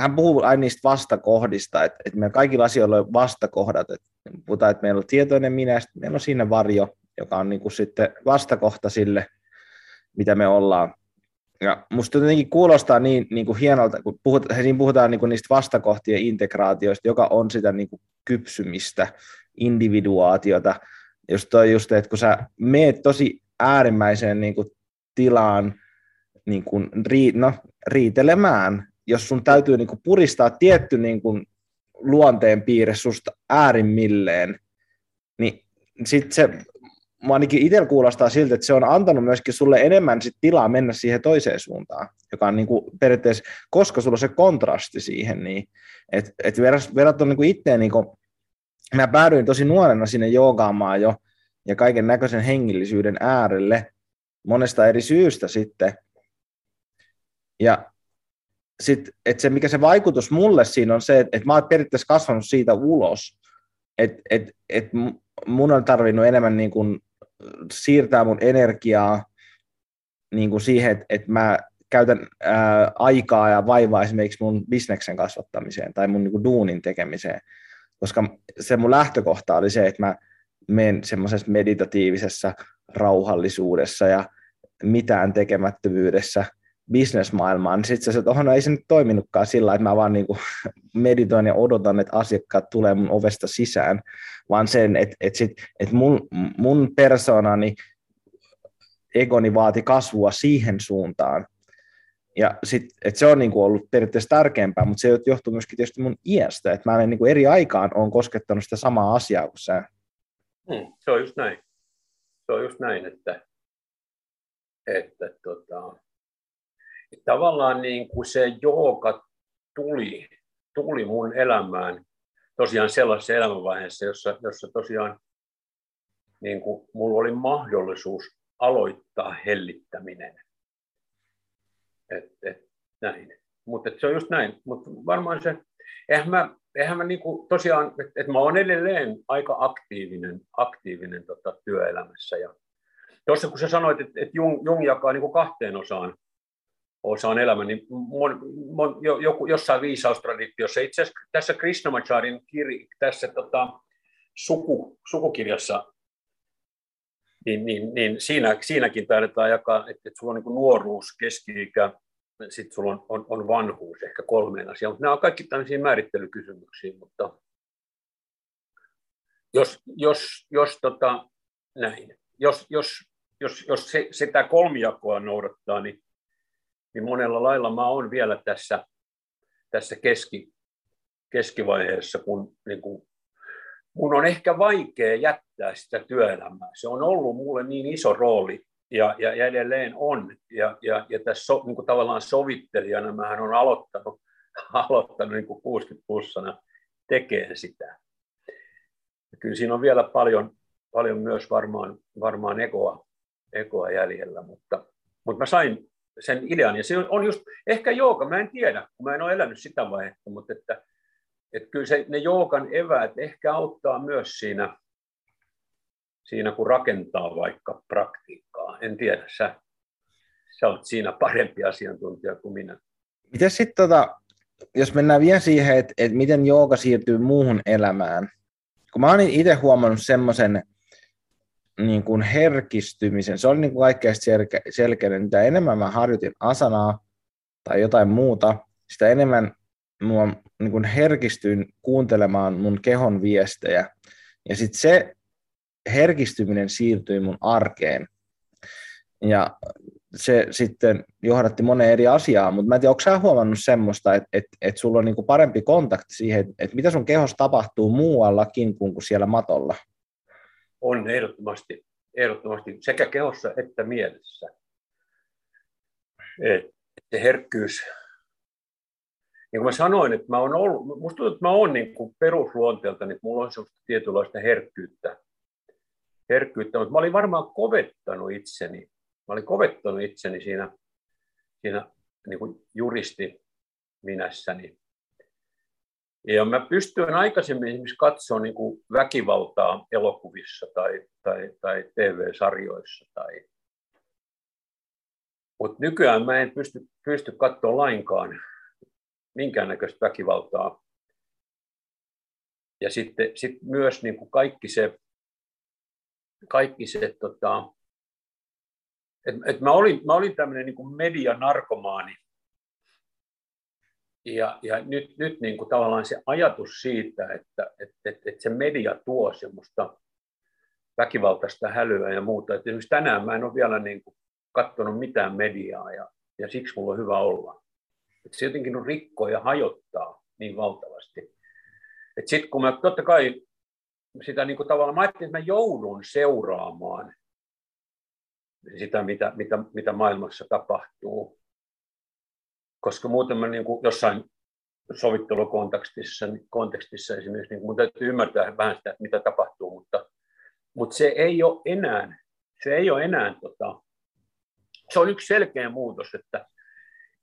hän puhuu aina niistä vastakohdista, että, että meillä kaikilla asioilla on vastakohdat, että puhutaan, että meillä on tietoinen minä, ja meillä on siinä varjo, joka on niin kuin sitten vastakohta sille, mitä me ollaan. Ja musta jotenkin kuulostaa niin, niin kuin hienolta, kun puhutaan, siinä puhutaan niin kuin niistä vastakohtien integraatioista, joka on sitä niin kuin kypsymistä, individuaatiota. Just toi just, että kun sä meet tosi äärimmäiseen niin kuin tilaan niin kuin no, riitelemään, jos sun täytyy niin kuin puristaa tietty niin kuin luonteen piirre susta äärimmilleen, niin sitten se mä ainakin itsellä kuulostaa siltä, että se on antanut myöskin sulle enemmän sit tilaa mennä siihen toiseen suuntaan, joka on niin kuin periaatteessa, koska sulla on se kontrasti siihen, niin että et verrattuna niin itteen, niin kuin, mä päädyin tosi nuorena sinne joogaamaan jo ja kaiken näköisen hengillisyyden äärelle monesta eri syystä sitten. Ja sit, et se, mikä se vaikutus mulle siinä on se, että et mä oon periaatteessa kasvanut siitä ulos, että et, et mun on tarvinnut enemmän niin kuin siirtää mun energiaa niin kuin siihen, että, että mä käytän ää, aikaa ja vaivaa esimerkiksi mun bisneksen kasvattamiseen tai mun niin kuin duunin tekemiseen, koska se mun lähtökohta oli se, että mä menen semmoisessa meditatiivisessa rauhallisuudessa ja mitään tekemättömyydessä bisnesmaailmaan, niin sitten se, että oh, no ei se nyt toiminutkaan sillä että mä vaan niin kuin meditoin ja odotan, että asiakkaat tulee mun ovesta sisään, vaan sen, että, että, sit, että mun, mun persoonani, egoni vaati kasvua siihen suuntaan, ja sit, et se on niinku ollut periaatteessa tärkeämpää, mutta se johtuu myöskin tietysti mun iästä, että mä en niinku eri aikaan on koskettanut sitä samaa asiaa kuin sä. Hmm, se on just näin. Se on just näin, että, että tota, tavallaan niin kuin se jooga tuli, tuli mun elämään tosiaan sellaisessa elämänvaiheessa, jossa, jossa tosiaan niin kuin mulla oli mahdollisuus aloittaa hellittäminen. Et, et, näin. Mutta se on just näin. Mutta varmaan se, eihän mä, eihän mä niinku, tosiaan, että et mä oon edelleen aika aktiivinen, aktiivinen tota, työelämässä. Ja tuossa kun sä sanoit, että et Jung, Jung jakaa niinku kahteen osaan, osaan elämä, niin mon, mon, jo, joku, jossain viisaustraditiossa, itse asiassa tässä Krishnamacharin kir, tässä tota, suku, sukukirjassa, niin, niin, niin siinä, siinäkin taidetaan jakaa, että, että sulla on niin nuoruus, keski-ikä, sitten sulla on, on, on vanhuus, ehkä kolmeen asiaan, mutta nämä on kaikki tämmöisiä määrittelykysymyksiä, mutta jos, jos, jos tota, näin, jos, jos, jos, jos se, sitä kolmijakoa noudattaa, niin niin monella lailla mä olen vielä tässä, tässä keski, keskivaiheessa, kun niin kuin, mun on ehkä vaikea jättää sitä työelämää. Se on ollut mulle niin iso rooli ja, ja, ja edelleen on. Ja, ja, ja tässä so, niin kuin tavallaan sovittelijana mä on aloittanut, aloittanut niin kuin 60 plussana tekemään sitä. Ja kyllä siinä on vielä paljon, paljon myös varmaan, varmaan ekoa, ekoa jäljellä, mutta, mutta mä sain sen idean. Ja se on just, ehkä jooga, mä en tiedä, kun mä en ole elänyt sitä vaihetta, mutta että, että kyllä se, ne joogan eväät ehkä auttaa myös siinä, siinä, kun rakentaa vaikka praktiikkaa. En tiedä, sä, sä olet siinä parempi asiantuntija kuin minä. Miten sitten, tota, jos mennään vielä siihen, että, että miten jooga siirtyy muuhun elämään, kun mä oon itse huomannut semmoisen, niin kuin herkistymisen. Se oli niin kuin kaikkein selke, selkeinen. Mitä enemmän mä harjoitin asanaa tai jotain muuta, sitä enemmän mua niin kuin herkistyin kuuntelemaan mun kehon viestejä. Ja sitten se herkistyminen siirtyi mun arkeen. Ja se sitten johdatti moneen eri asiaan, mutta mä en tiedä, onko sä huomannut semmoista, että, että, että sulla on niin kuin parempi kontakti siihen, että, että mitä sun kehossa tapahtuu muuallakin kuin siellä matolla? On ehdottomasti, ehdottomasti sekä kehossa että mielessä. Et se herkkyys, niin kuin mä sanoin, että mä oon ollut, musta tuntuu, että mä oon niin kuin perusluonteelta, niin mulla on sellaista tietynlaista herkkyyttä, herkkyyttä, mutta mä olin varmaan kovettanut itseni, mä olin kovettanut itseni siinä, siinä niin kuin juristi minässäni ja mä pystyin aikaisemmin esimerkiksi katsoa niin kuin väkivaltaa elokuvissa tai, tai, tai TV-sarjoissa. Tai... Mutta nykyään mä en pysty, pysty katsoa lainkaan minkäännäköistä väkivaltaa. Ja sitten sit myös niin kuin kaikki se, kaikki se tota, et, et mä olin, mä olin tämmöinen niin medianarkomaani ja, ja nyt, nyt niin kuin tavallaan se ajatus siitä, että, että, että, että se media tuo semmoista väkivaltaista hälyä ja muuta. Että esimerkiksi tänään mä en ole vielä niin kuin katsonut mitään mediaa ja, ja siksi mulla on hyvä olla. Että se jotenkin on rikkoa ja hajottaa niin valtavasti. Sitten kun mä totta kai sitä niin kuin tavallaan, mä ajattelin, että mä joudun seuraamaan sitä, mitä, mitä, mitä maailmassa tapahtuu koska muuten mä niin kuin jossain sovittelukontekstissa kontekstissa esimerkiksi, niin mun täytyy ymmärtää vähän sitä, mitä tapahtuu, mutta, mutta se ei ole enää, se ei ole enää, tota, se on yksi selkeä muutos, että,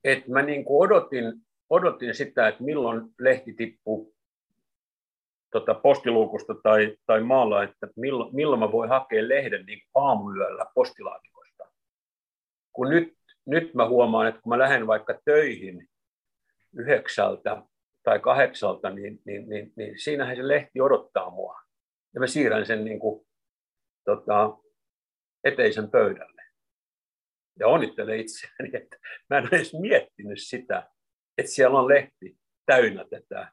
että mä niin kuin odotin, odotin sitä, että milloin lehti tippuu tota postiluukusta tai, tai maalla, että milloin, milloin mä voin hakea lehden niin aamuyöllä postilaatikosta. Kun nyt nyt mä huomaan, että kun mä lähden vaikka töihin yhdeksältä tai kahdeksalta, niin, niin, niin, niin siinähän se lehti odottaa mua. Ja mä siirrän sen niin kuin, tota, eteisen pöydälle. ja onnittelen itseäni, että mä en edes miettinyt sitä, että siellä on lehti täynnä tätä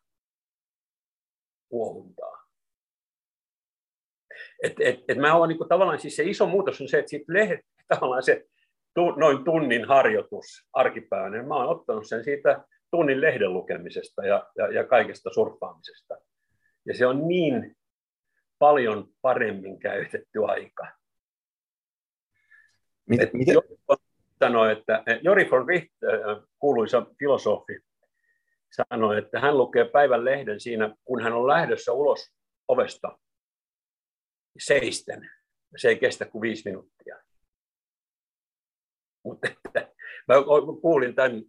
kuohuntaa. Et, et, et mä olen niin tavallaan siis se iso muutos on se, että siitä lehet, tavallaan se tu, noin tunnin harjoitus arkipäivänä, niin mä olen ottanut sen siitä tunnin lehden lukemisesta ja, ja, ja kaikesta surffaamisesta. Ja se on niin paljon paremmin käytetty aika. Miten, miten? sanoi, että Jori von Richt, äh, kuuluisa filosofi, sanoi, että hän lukee päivän lehden siinä, kun hän on lähdössä ulos ovesta seisten. Se ei kestä kuin viisi minuuttia. Mutta mä kuulin tämän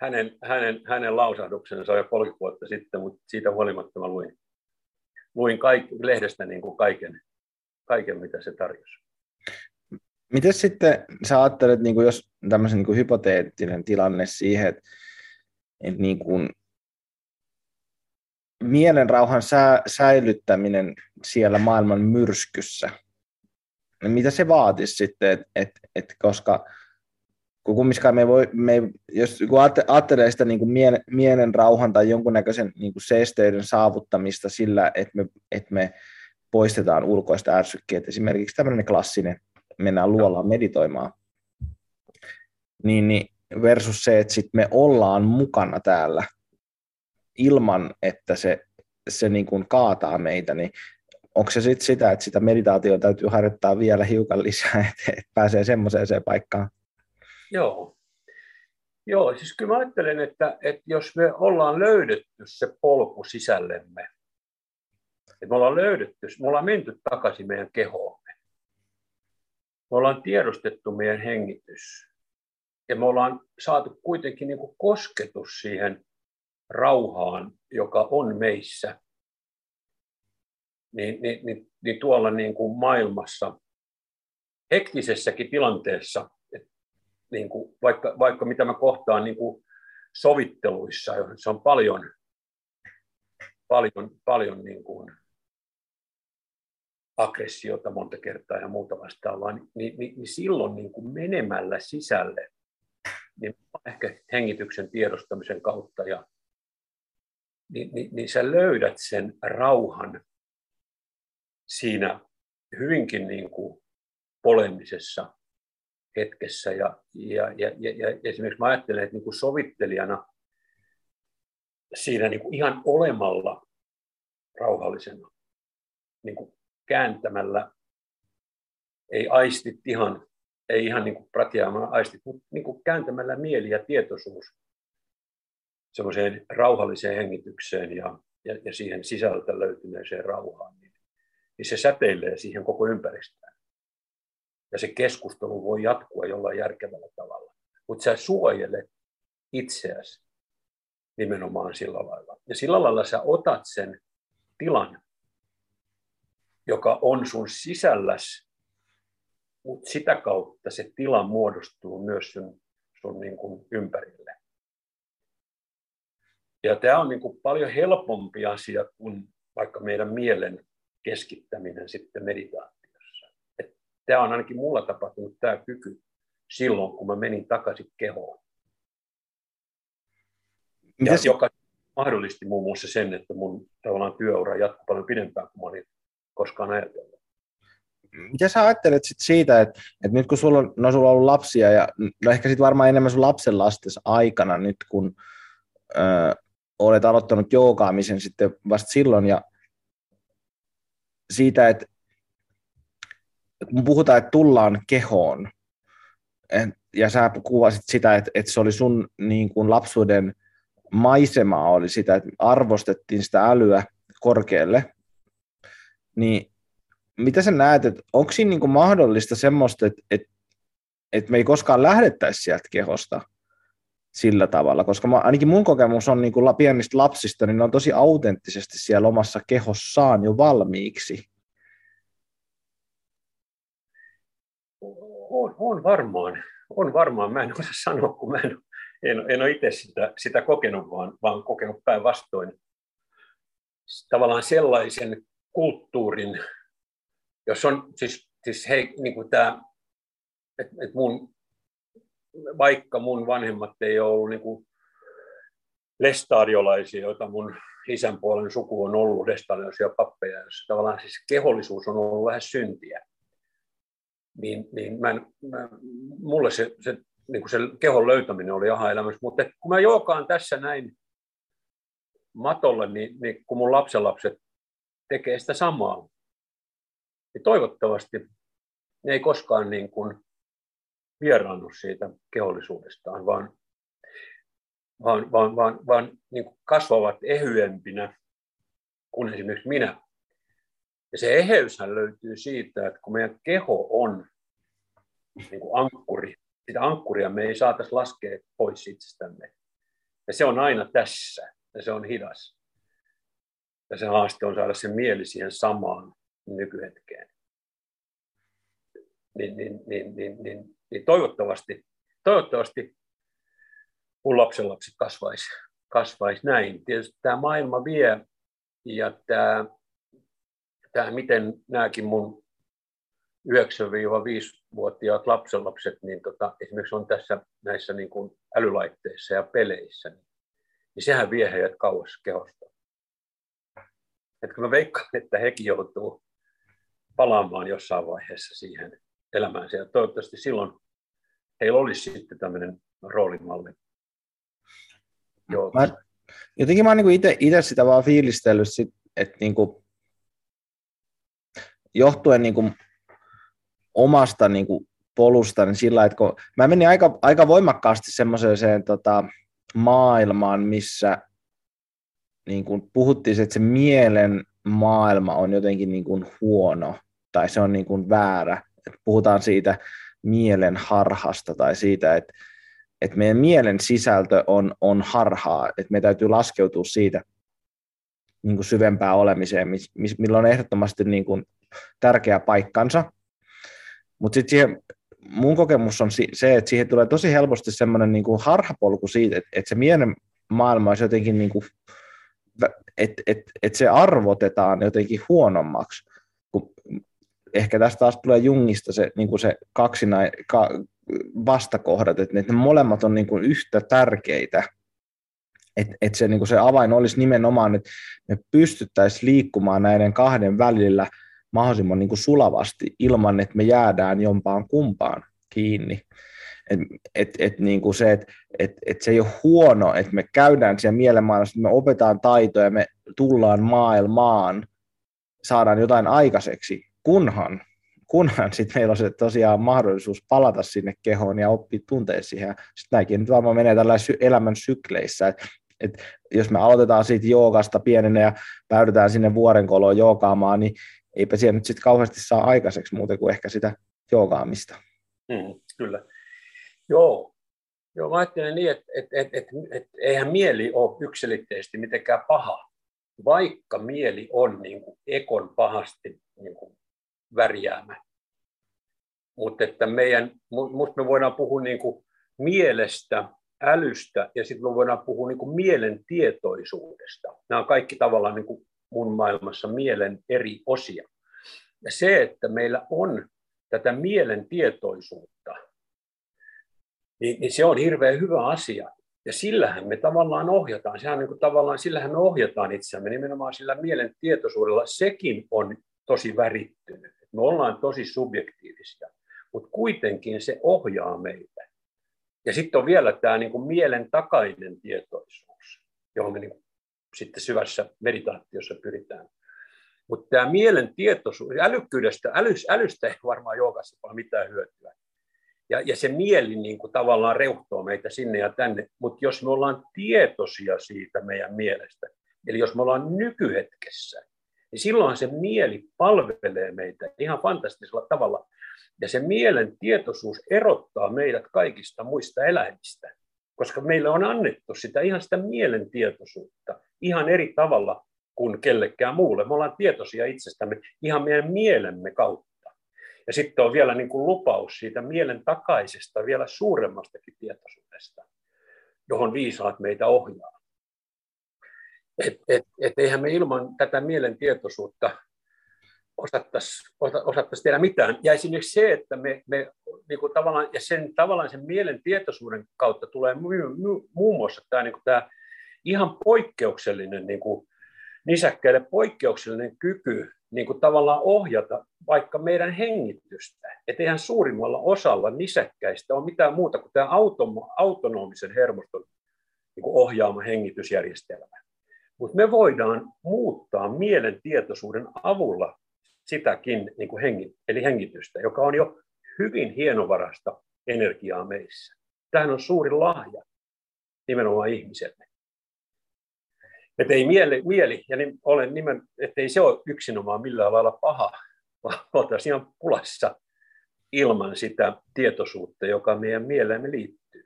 hänen, hänen, hänen lausahduksensa jo 30 vuotta sitten, mutta siitä huolimatta mä luin, luin kaik, lehdestä niin kuin kaiken, kaiken, mitä se tarjosi. Miten sitten sä ajattelet, niin kuin jos tämmöisen niin kuin hypoteettinen tilanne siihen, että, että niin kuin mielenrauhan sä, säilyttäminen siellä maailman myrskyssä, niin mitä se vaatisi sitten, että et, et, koska kun kumminkaan me voi, me, jos kun ajattelee sitä niin kuin mielen, mielen rauhan tai jonkunnäköisen niin kuin seesteyden saavuttamista sillä, että me, että me poistetaan ulkoista ärsykkeet, esimerkiksi tämmöinen klassinen, mennään luolaan meditoimaan, niin, niin versus se, että sit me ollaan mukana täällä ilman, että se, se niin kuin kaataa meitä, niin onko se sitten sitä, että sitä meditaatiota täytyy harjoittaa vielä hiukan lisää, että, että pääsee semmoiseen paikkaan? Joo. Joo, siis kyllä mä ajattelen, että, että jos me ollaan löydetty se polku sisällemme, että me ollaan löydetty, me ollaan menty takaisin meidän kehoomme, me ollaan tiedostettu meidän hengitys, ja me ollaan saatu kuitenkin niin kuin kosketus siihen rauhaan, joka on meissä, niin, niin, niin, niin tuolla niin kuin maailmassa, hektisessäkin tilanteessa, niin kuin, vaikka, vaikka mitä mä kohtaan niin kuin sovitteluissa, se on paljon, paljon, paljon niin kuin aggressiota monta kertaa ja muuta vastaavaa, niin, niin, niin, niin silloin niin kuin menemällä sisälle, niin ehkä hengityksen tiedostamisen kautta, ja, niin, niin, niin sä löydät sen rauhan siinä hyvinkin niin kuin polemisessa hetkessä. Ja, ja, ja, ja, esimerkiksi mä ajattelen, että niin kuin sovittelijana siinä niin kuin ihan olemalla rauhallisena, niin kuin kääntämällä, ei aistit ihan, ei ihan niin kuin pratjaamaan aistit, mutta niin kuin kääntämällä mieli ja tietoisuus semmoiseen rauhalliseen hengitykseen ja, ja, ja siihen sisältä löytyneeseen rauhaan, niin, niin se säteilee siihen koko ympäristöön ja se keskustelu voi jatkua jollain järkevällä tavalla. Mutta sä suojelet itseäsi nimenomaan sillä lailla. Ja sillä lailla sä otat sen tilan, joka on sun sisälläs, mutta sitä kautta se tila muodostuu myös sun, sun niin kuin ympärille. Ja tämä on niin kuin paljon helpompi asia kuin vaikka meidän mielen keskittäminen sitten meditaatioon tämä on ainakin mulla tapahtunut tämä kyky silloin, kun mä menin takaisin kehoon. Ja joka mahdollisti muun muassa sen, että mun tavallaan työura jatkuu paljon pidempään kuin mä olin koskaan ajatellut. Mitä sä ajattelet sit siitä, että, että nyt kun sulla on, no sulla on ollut lapsia ja no ehkä sitten varmaan enemmän sun lapsen lastes aikana nyt, kun ö, olet aloittanut joogaamisen sitten vasta silloin ja siitä, että kun puhutaan, että tullaan kehoon, ja sä kuvasit sitä, että, että se oli sun niin kuin lapsuuden maisemaa, oli sitä, että arvostettiin sitä älyä korkealle, niin mitä sä näet, että onko siinä niin kuin mahdollista semmoista, että, että, että me ei koskaan lähdettäisi sieltä kehosta sillä tavalla, koska mä, ainakin mun kokemus on niin kuin pienistä lapsista, niin ne on tosi autenttisesti siellä omassa kehossaan jo valmiiksi. On, on varmaan. On varmaan. Mä en osaa sanoa, kun mä en, en, en ole itse sitä, sitä kokenut, vaan, vaan kokenut päinvastoin tavallaan sellaisen kulttuurin, jos on siis, siis hei, niin kuin tämä, että et mun vaikka mun vanhemmat ei ole ollut niin kuin lestariolaisia, joita mun isän puolen suku on ollut lestariolaisia pappeja, joissa tavallaan siis kehollisuus on ollut vähän syntiä. Niin, niin mä, mä, mulle se, se, niin kuin se kehon löytäminen oli aha-elämässä, mutta kun mä jookaan tässä näin matolle, niin, niin kun mun lapsenlapset tekee sitä samaa, niin toivottavasti ne ei koskaan niin kuin vieraannu siitä kehollisuudestaan, vaan, vaan, vaan, vaan, vaan niin kuin kasvavat ehyempinä kuin esimerkiksi minä. Ja se eheyshän löytyy siitä, että kun meidän keho on niin kuin ankkuri, sitä ankkuria me ei saataisi laskea pois itsestämme. Ja se on aina tässä, ja se on hidas. Ja se haaste on saada se mieli siihen samaan nykyhetkeen. Niin, niin, niin, niin, niin, niin toivottavasti, toivottavasti mun lapsenlapset kasvaisi, kasvaisi näin. Tietysti tämä maailma vie ja tämä, tämä miten nämäkin mun 9-5-vuotiaat lapsenlapset niin tota, esimerkiksi on tässä näissä niin kuin älylaitteissa ja peleissä, niin, niin sehän vie heidät kauas kehosta. Että kun mä veikkaan, että hekin joutuu palaamaan jossain vaiheessa siihen elämäänsä. Ja toivottavasti silloin heillä olisi sitten tämmöinen roolimalli. Joo. Mä, jotenkin mä oon niin itse sitä vaan fiilistellyt, että niin kuin, johtuen niin kuin omasta niin kuin polusta, niin sillä että kun mä menin aika, aika voimakkaasti semmoiseen tota, maailmaan, missä niin kuin puhuttiin, että se mielen maailma on jotenkin niin kuin huono tai se on niin kuin väärä. Että puhutaan siitä mielen harhasta tai siitä, että, että meidän mielen sisältö on, on harhaa, että me täytyy laskeutua siitä niin kuin syvempää olemiseen, millä on ehdottomasti niin kuin tärkeä paikkansa. Mutta sitten mun kokemus on se, että siihen tulee tosi helposti semmoinen niin kuin harhapolku siitä, että, että se mielen maailma olisi jotenkin, niin kuin, että, että, että se arvotetaan jotenkin huonommaksi. Kun ehkä tästä taas tulee Jungista se, niin kuin se kaksinai, ka, vastakohdat, että ne molemmat on niin kuin yhtä tärkeitä. Että et se, niin kuin se avain olisi nimenomaan, että me pystyttäisiin liikkumaan näiden kahden välillä – mahdollisimman niin kuin sulavasti ilman, että me jäädään jompaan kumpaan kiinni. Et, et, et niin kuin se, että et, et se ei ole huono, että me käydään siellä mielenmaailmassa, me opetaan taitoja, me tullaan maailmaan, saadaan jotain aikaiseksi, kunhan, kunhan sitten meillä on se tosiaan mahdollisuus palata sinne kehoon ja oppia tuntea siihen. Sitten näinkin nyt varmaan menee tällä elämän sykleissä, että et jos me aloitetaan siitä joogasta pienenä ja päädytään sinne vuorenkoloon joogaamaan, niin eipä siellä nyt sitten kauheasti saa aikaiseksi muuten kuin ehkä sitä joogaamista. Mm, kyllä. Joo. Joo, mä ajattelen niin, että et, et, et, et, eihän mieli ole yksilitteisesti mitenkään paha, vaikka mieli on niin kuin ekon pahasti niin kuin värjäämä. Mutta että meidän, musta me voidaan puhua niin kuin mielestä, älystä ja sitten me voidaan puhua niin kuin mielen tietoisuudesta. Nämä on kaikki tavallaan niin kuin mun maailmassa mielen eri osia. Ja se, että meillä on tätä mielen tietoisuutta, niin, niin se on hirveän hyvä asia. Ja sillähän me tavallaan ohjataan, sehän niin kuin tavallaan sillähän me ohjataan itseämme nimenomaan sillä mielen tietoisuudella. Sekin on tosi värittynyt. Me ollaan tosi subjektiivisia, mutta kuitenkin se ohjaa meitä. Ja sitten on vielä tämä niin kuin mielen takainen tietoisuus, johon me niin sitten syvässä meditaatiossa pyritään. Mutta tämä mielen tietoisuus, älykkyydestä, älys, älystä ei varmaan joogassa ole mitään hyötyä. Ja, ja se mieli niin kuin tavallaan reuhtoo meitä sinne ja tänne. Mutta jos me ollaan tietoisia siitä meidän mielestä, eli jos me ollaan nykyhetkessä, niin silloin se mieli palvelee meitä ihan fantastisella tavalla. Ja se mielen tietoisuus erottaa meidät kaikista muista eläimistä koska meille on annettu sitä ihan sitä mielentietoisuutta ihan eri tavalla kuin kellekään muulle. Me ollaan tietoisia itsestämme ihan meidän mielemme kautta. Ja sitten on vielä niin kuin lupaus siitä mielen takaisesta, vielä suuremmastakin tietoisuudesta, johon viisaat meitä ohjaa. Et, et, et eihän me ilman tätä mielentietoisuutta osattaisiin osattais tehdä mitään. Ja esimerkiksi se, että me, me niin kuin tavallaan, ja sen, tavallaan sen mielen tietoisuuden kautta tulee muun muassa tämä, niin kuin tämä ihan poikkeuksellinen niin kuin nisäkkäille poikkeuksellinen kyky niin kuin tavallaan ohjata vaikka meidän hengitystä. Että eihän suurimmalla osalla nisäkkäistä ole mitään muuta kuin tämä autonomisen hermoston niin kuin ohjaama hengitysjärjestelmä. Mutta me voidaan muuttaa mielen tietoisuuden avulla sitäkin niin kuin hengi, eli hengitystä, joka on jo hyvin hienovarasta energiaa meissä. Tähän on suuri lahja nimenomaan ihmiselle. Että ei mieli, mieli ja niin olen nimen, että ei se ole yksinomaan millään lailla paha, vaan oltaisiin ihan pulassa ilman sitä tietoisuutta, joka meidän mieleemme liittyy.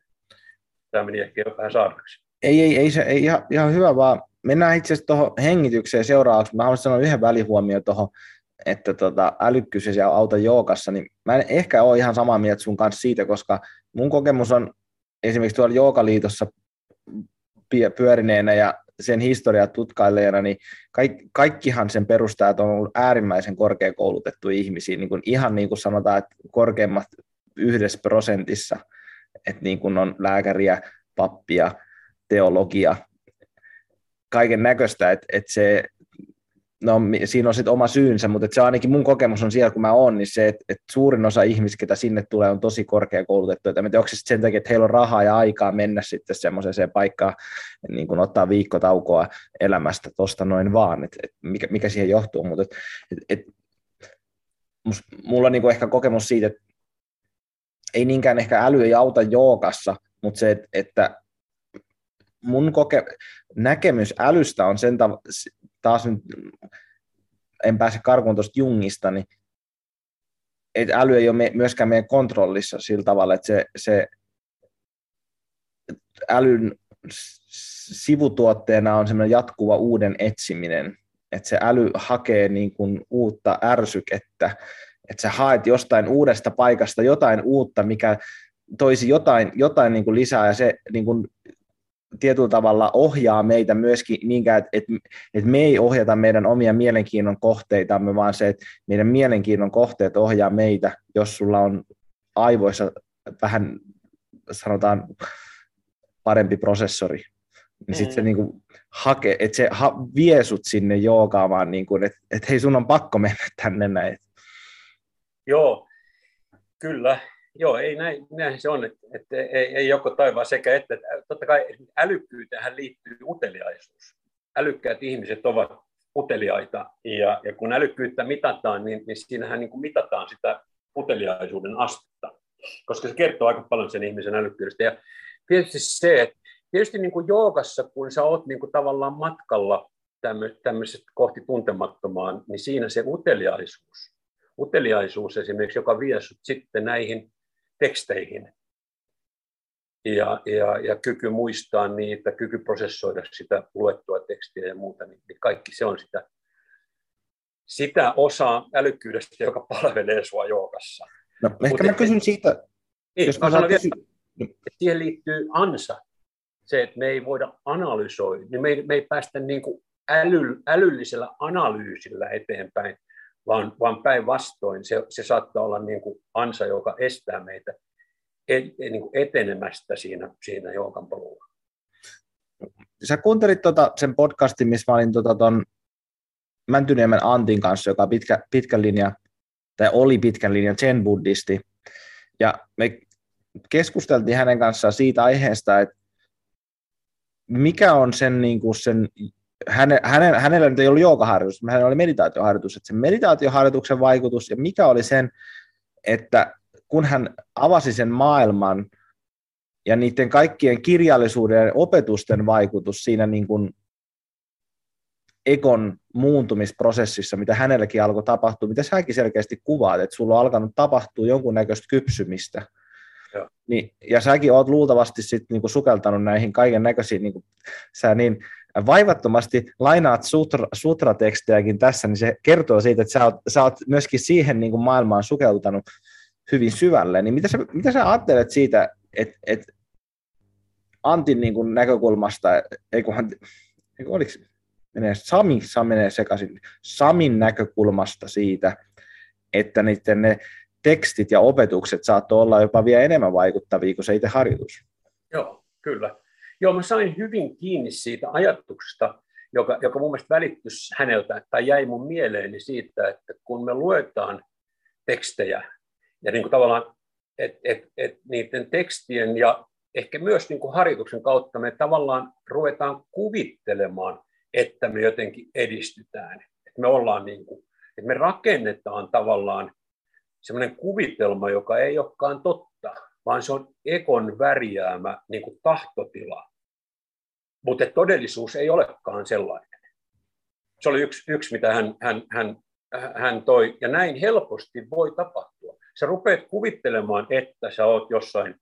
Tämä meni ehkä jo vähän saarnaksi. Ei, ei, ei se ei ihan, ihan hyvä, vaan mennään itse asiassa tuohon hengitykseen seuraavaksi. Mä haluaisin sanoa yhden välihuomioon tuohon, että tota, älykkyys ja auta jookassa, niin mä en ehkä ole ihan samaa mieltä sun kanssa siitä, koska mun kokemus on esimerkiksi tuolla Jookaliitossa pyörineenä ja sen historiaa tutkailleena, niin kaikki, kaikkihan sen perustajat on ollut äärimmäisen korkeakoulutettu ihmisiä, niin kuin ihan niin kuin sanotaan, että korkeimmat yhdessä prosentissa, että niin kuin on lääkäriä, pappia, teologia, kaiken näköistä, että, että se, no siinä on sitten oma syynsä, mutta se ainakin mun kokemus on siellä, kun mä oon, niin se, että, että suurin osa ihmisistä, ketä sinne tulee, on tosi korkeakoulutettu. Että onko se sen takia, että heillä on rahaa ja aikaa mennä sitten semmoiseen paikkaan, niin kuin ottaa viikkotaukoa elämästä tuosta noin vaan, että, että mikä, mikä siihen johtuu, mutta että, että, että mulla on niin kuin ehkä kokemus siitä, että ei niinkään ehkä äly ei auta jookassa, mutta se, että, että mun koke, näkemys älystä on sen tav- nyt, en pääse karkuun tuosta Jungista, niin että äly ei ole myöskään meidän kontrollissa sillä tavalla, että se, se älyn sivutuotteena on semmoinen jatkuva uuden etsiminen, että se äly hakee niin kuin uutta ärsykettä, että sä haet jostain uudesta paikasta jotain uutta, mikä toisi jotain, jotain niin kuin lisää ja se niin kuin tietyllä tavalla ohjaa meitä myöskin niinkään, että, että, että me ei ohjata meidän omia mielenkiinnon kohteitamme, vaan se, että meidän mielenkiinnon kohteet ohjaa meitä, jos sulla on aivoissa vähän, sanotaan, parempi prosessori, niin sitten se mm. niinku hake, että se ha, vie sut sinne joogaamaan, niinku, että et hei sun on pakko mennä tänne näin. Joo, kyllä. Joo, ei näin, näin se on, että, että ei, ei joko taivaa sekä että. että totta kai älykkyyteen liittyy uteliaisuus. Älykkäät ihmiset ovat uteliaita, ja, ja kun älykkyyttä mitataan, niin, niin siinähän niin kuin mitataan sitä uteliaisuuden astetta, koska se kertoo aika paljon sen ihmisen älykkyydestä. Ja tietysti se, että tietysti niin kuin joogassa, kun sä oot niin kuin tavallaan matkalla tämmöiset kohti tuntemattomaan, niin siinä se uteliaisuus, uteliaisuus esimerkiksi, joka vie sut sitten näihin teksteihin. Ja, ja, ja kyky muistaa niitä, kyky prosessoida sitä luettua tekstiä ja muuta, niin, niin kaikki se on sitä, sitä osaa älykkyydestä, joka palvelee sua joogassa. No, ehkä Mut mä kysyn siitä, niin, jos mä sanon kysy... vielä, siihen liittyy ansa, se, että me ei voida analysoida, niin me ei, me ei päästä niin kuin äly, älyllisellä analyysillä eteenpäin, vaan, vaan päinvastoin se, se saattaa olla niin kuin ansa, joka estää meitä et, niin kuin etenemästä siinä, siinä joukan polulla. Sä kuuntelit tota, sen podcastin, missä mä olin tota, ton Mäntyniemen Antin kanssa, joka pitkä, pitkän linja, tai oli pitkän linjan zen buddhisti. Ja me keskusteltiin hänen kanssaan siitä aiheesta, että mikä on sen, niin kuin sen häne, häne, hänellä nyt ei ollut joogaharjoitus, hänellä oli meditaatioharjoitus, että sen meditaatioharjoituksen vaikutus ja mikä oli sen, että kun hän avasi sen maailman ja niiden kaikkien kirjallisuuden ja opetusten vaikutus siinä niin kuin ekon muuntumisprosessissa, mitä hänelläkin alkoi tapahtua, mitä säkin selkeästi kuvaat, että sulla on alkanut tapahtua jonkunnäköistä kypsymistä. Ja, niin, ja säkin oot luultavasti sit niinku sukeltanut näihin kaiken näköisiin, niinku, sä niin vaivattomasti lainaat sutra, sutratekstejäkin tässä, niin se kertoo siitä, että sä oot, sä oot myöskin siihen niin kuin maailmaan sukeltanut hyvin syvälle. Niin mitä sä, mitä sä ajattelet siitä, että, että Antin niin kuin näkökulmasta, ei kunhan, oliko, menee, Sami, Sami menee sekaisin, Samin näkökulmasta siitä, että niiden ne tekstit ja opetukset saattoi olla jopa vielä enemmän vaikuttavia kuin se itse harjoitus. Joo, kyllä. Joo, mä sain hyvin kiinni siitä ajatuksesta, joka, joka mun mielestä välittyi häneltä tai jäi mun mieleeni siitä, että kun me luetaan tekstejä ja niin kuin tavallaan, että et, et niiden tekstien ja ehkä myös niin kuin harjoituksen kautta me tavallaan ruvetaan kuvittelemaan, että me jotenkin edistytään, että me ollaan niin kuin, että me rakennetaan tavallaan semmoinen kuvitelma, joka ei olekaan totta, vaan se on ekon värjäämä niin kuin tahtotila. Mutta todellisuus ei olekaan sellainen. Se oli yksi, yksi mitä hän, hän, hän, hän toi. Ja näin helposti voi tapahtua. Sä rupeat kuvittelemaan, että sä oot jossain,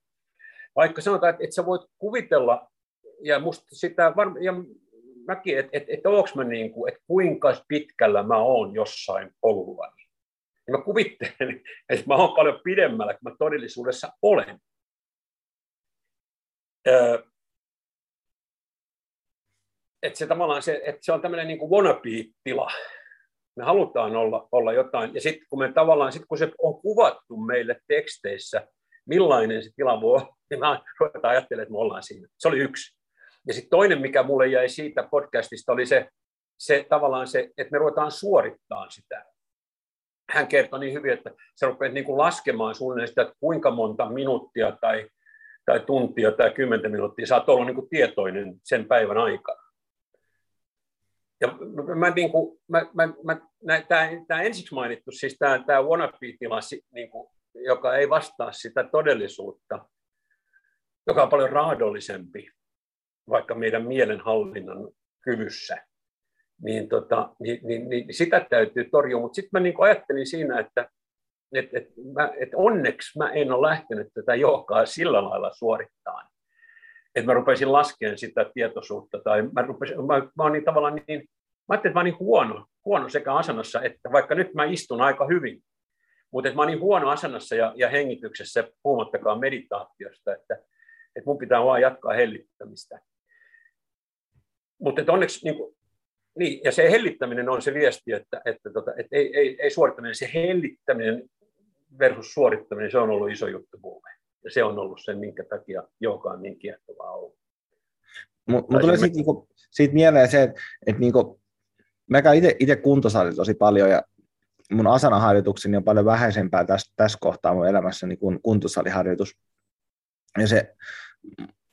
vaikka sanotaan, että, että sä voit kuvitella, ja musta sitä varmaan, ja mäkin, että, että, että, mä niin kuin, että kuinka pitkällä mä oon jossain polulla. Ja mä kuvittelen, että mä oon paljon pidemmällä kuin mä todellisuudessa olen. että se tavallaan se, että se on tämmöinen niin wannabe-tila. Me halutaan olla, olla jotain. Ja sitten kun me tavallaan, sit kun se on kuvattu meille teksteissä, millainen se tila voi olla, niin mä ruvetaan ajattelemaan, että me ollaan siinä. Se oli yksi. Ja sitten toinen, mikä mulle jäi siitä podcastista, oli se, se tavallaan se, että me ruvetaan suorittamaan sitä hän kertoi niin hyvin, että sä rupeat niin kuin laskemaan suunnilleen sitä, että kuinka monta minuuttia tai, tai tuntia tai kymmentä minuuttia sä oot ollut niin kuin tietoinen sen päivän aikana. Ja mä, niin kuin, mä, mä, mä, tämä, tämä ensiksi mainittu, siis tämä, tämä wannabe-tila, niin kuin, joka ei vastaa sitä todellisuutta, joka on paljon raadollisempi, vaikka meidän mielenhallinnan kyvyssä, niin, tota, niin, niin, niin sitä täytyy torjua. Mutta sitten mä niin ajattelin siinä, että et, et, mä, et onneksi mä en ole lähtenyt tätä johkaa sillä lailla suorittamaan, että mä rupesin laskemaan sitä tietoisuutta, tai mä, rupesin, mä, mä olen niin tavallaan niin, mä ajattelin, että mä olen niin huono, huono sekä asennossa, että vaikka nyt mä istun aika hyvin, mutta mä olen niin huono asennossa ja, ja hengityksessä, puhumattakaan meditaatiosta, että, että mun pitää vaan jatkaa hellittämistä. Mutta onneksi niin kuin, niin, ja se hellittäminen on se viesti, että, että, tota, että ei, ei, ei suorittaminen, se hellittäminen versus suorittaminen, se on ollut iso juttu mulle. Ja se on ollut se, minkä takia joka on niin kiehtovaa ollut. Mutta tulee siitä, niinku, siitä mieleen se, että, että niinku, mä käyn itse kuntosalilla tosi paljon ja mun asanaharjoitukseni on paljon vähäisempää tässä, tässä kohtaa mun elämässäni kuin kuntosaliharjoitus. Ja se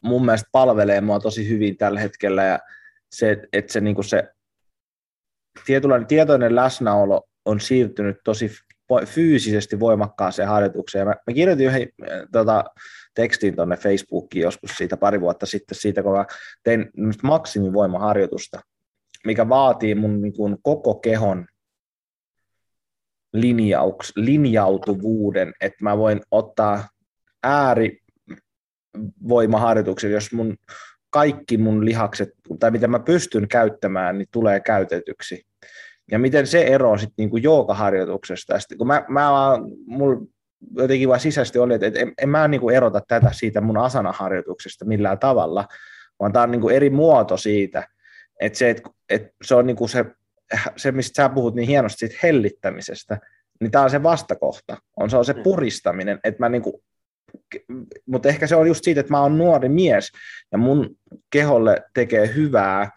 mun mielestä palvelee mua tosi hyvin tällä hetkellä ja se, että se, niin se tietynlainen tietoinen läsnäolo on siirtynyt tosi fyysisesti voimakkaaseen harjoitukseen. Mä, mä kirjoitin yhden äh, tota, tekstin tuonne Facebookiin joskus siitä pari vuotta sitten siitä, kun mä tein maksimivoimaharjoitusta, mikä vaatii mun niin kuin, koko kehon linjauks, linjautuvuuden, että mä voin ottaa äärivoimaharjoituksen, jos mun kaikki mun lihakset, tai mitä mä pystyn käyttämään, niin tulee käytetyksi. Ja miten se ero sitten niinku joogaharjoituksesta. Sitten, kun mä, mä mulla jotenkin vaan sisäisesti oli, että en, en mä niinku erota tätä siitä mun asanaharjoituksesta millään tavalla, vaan tämä on niinku eri muoto siitä, että se, et, et se on niinku se, se, mistä sä puhut niin hienosti siitä hellittämisestä, niin tämä on se vastakohta, on se, on se mm. puristaminen, että mä niinku mutta ehkä se on just siitä, että mä oon nuori mies ja mun keholle tekee hyvää,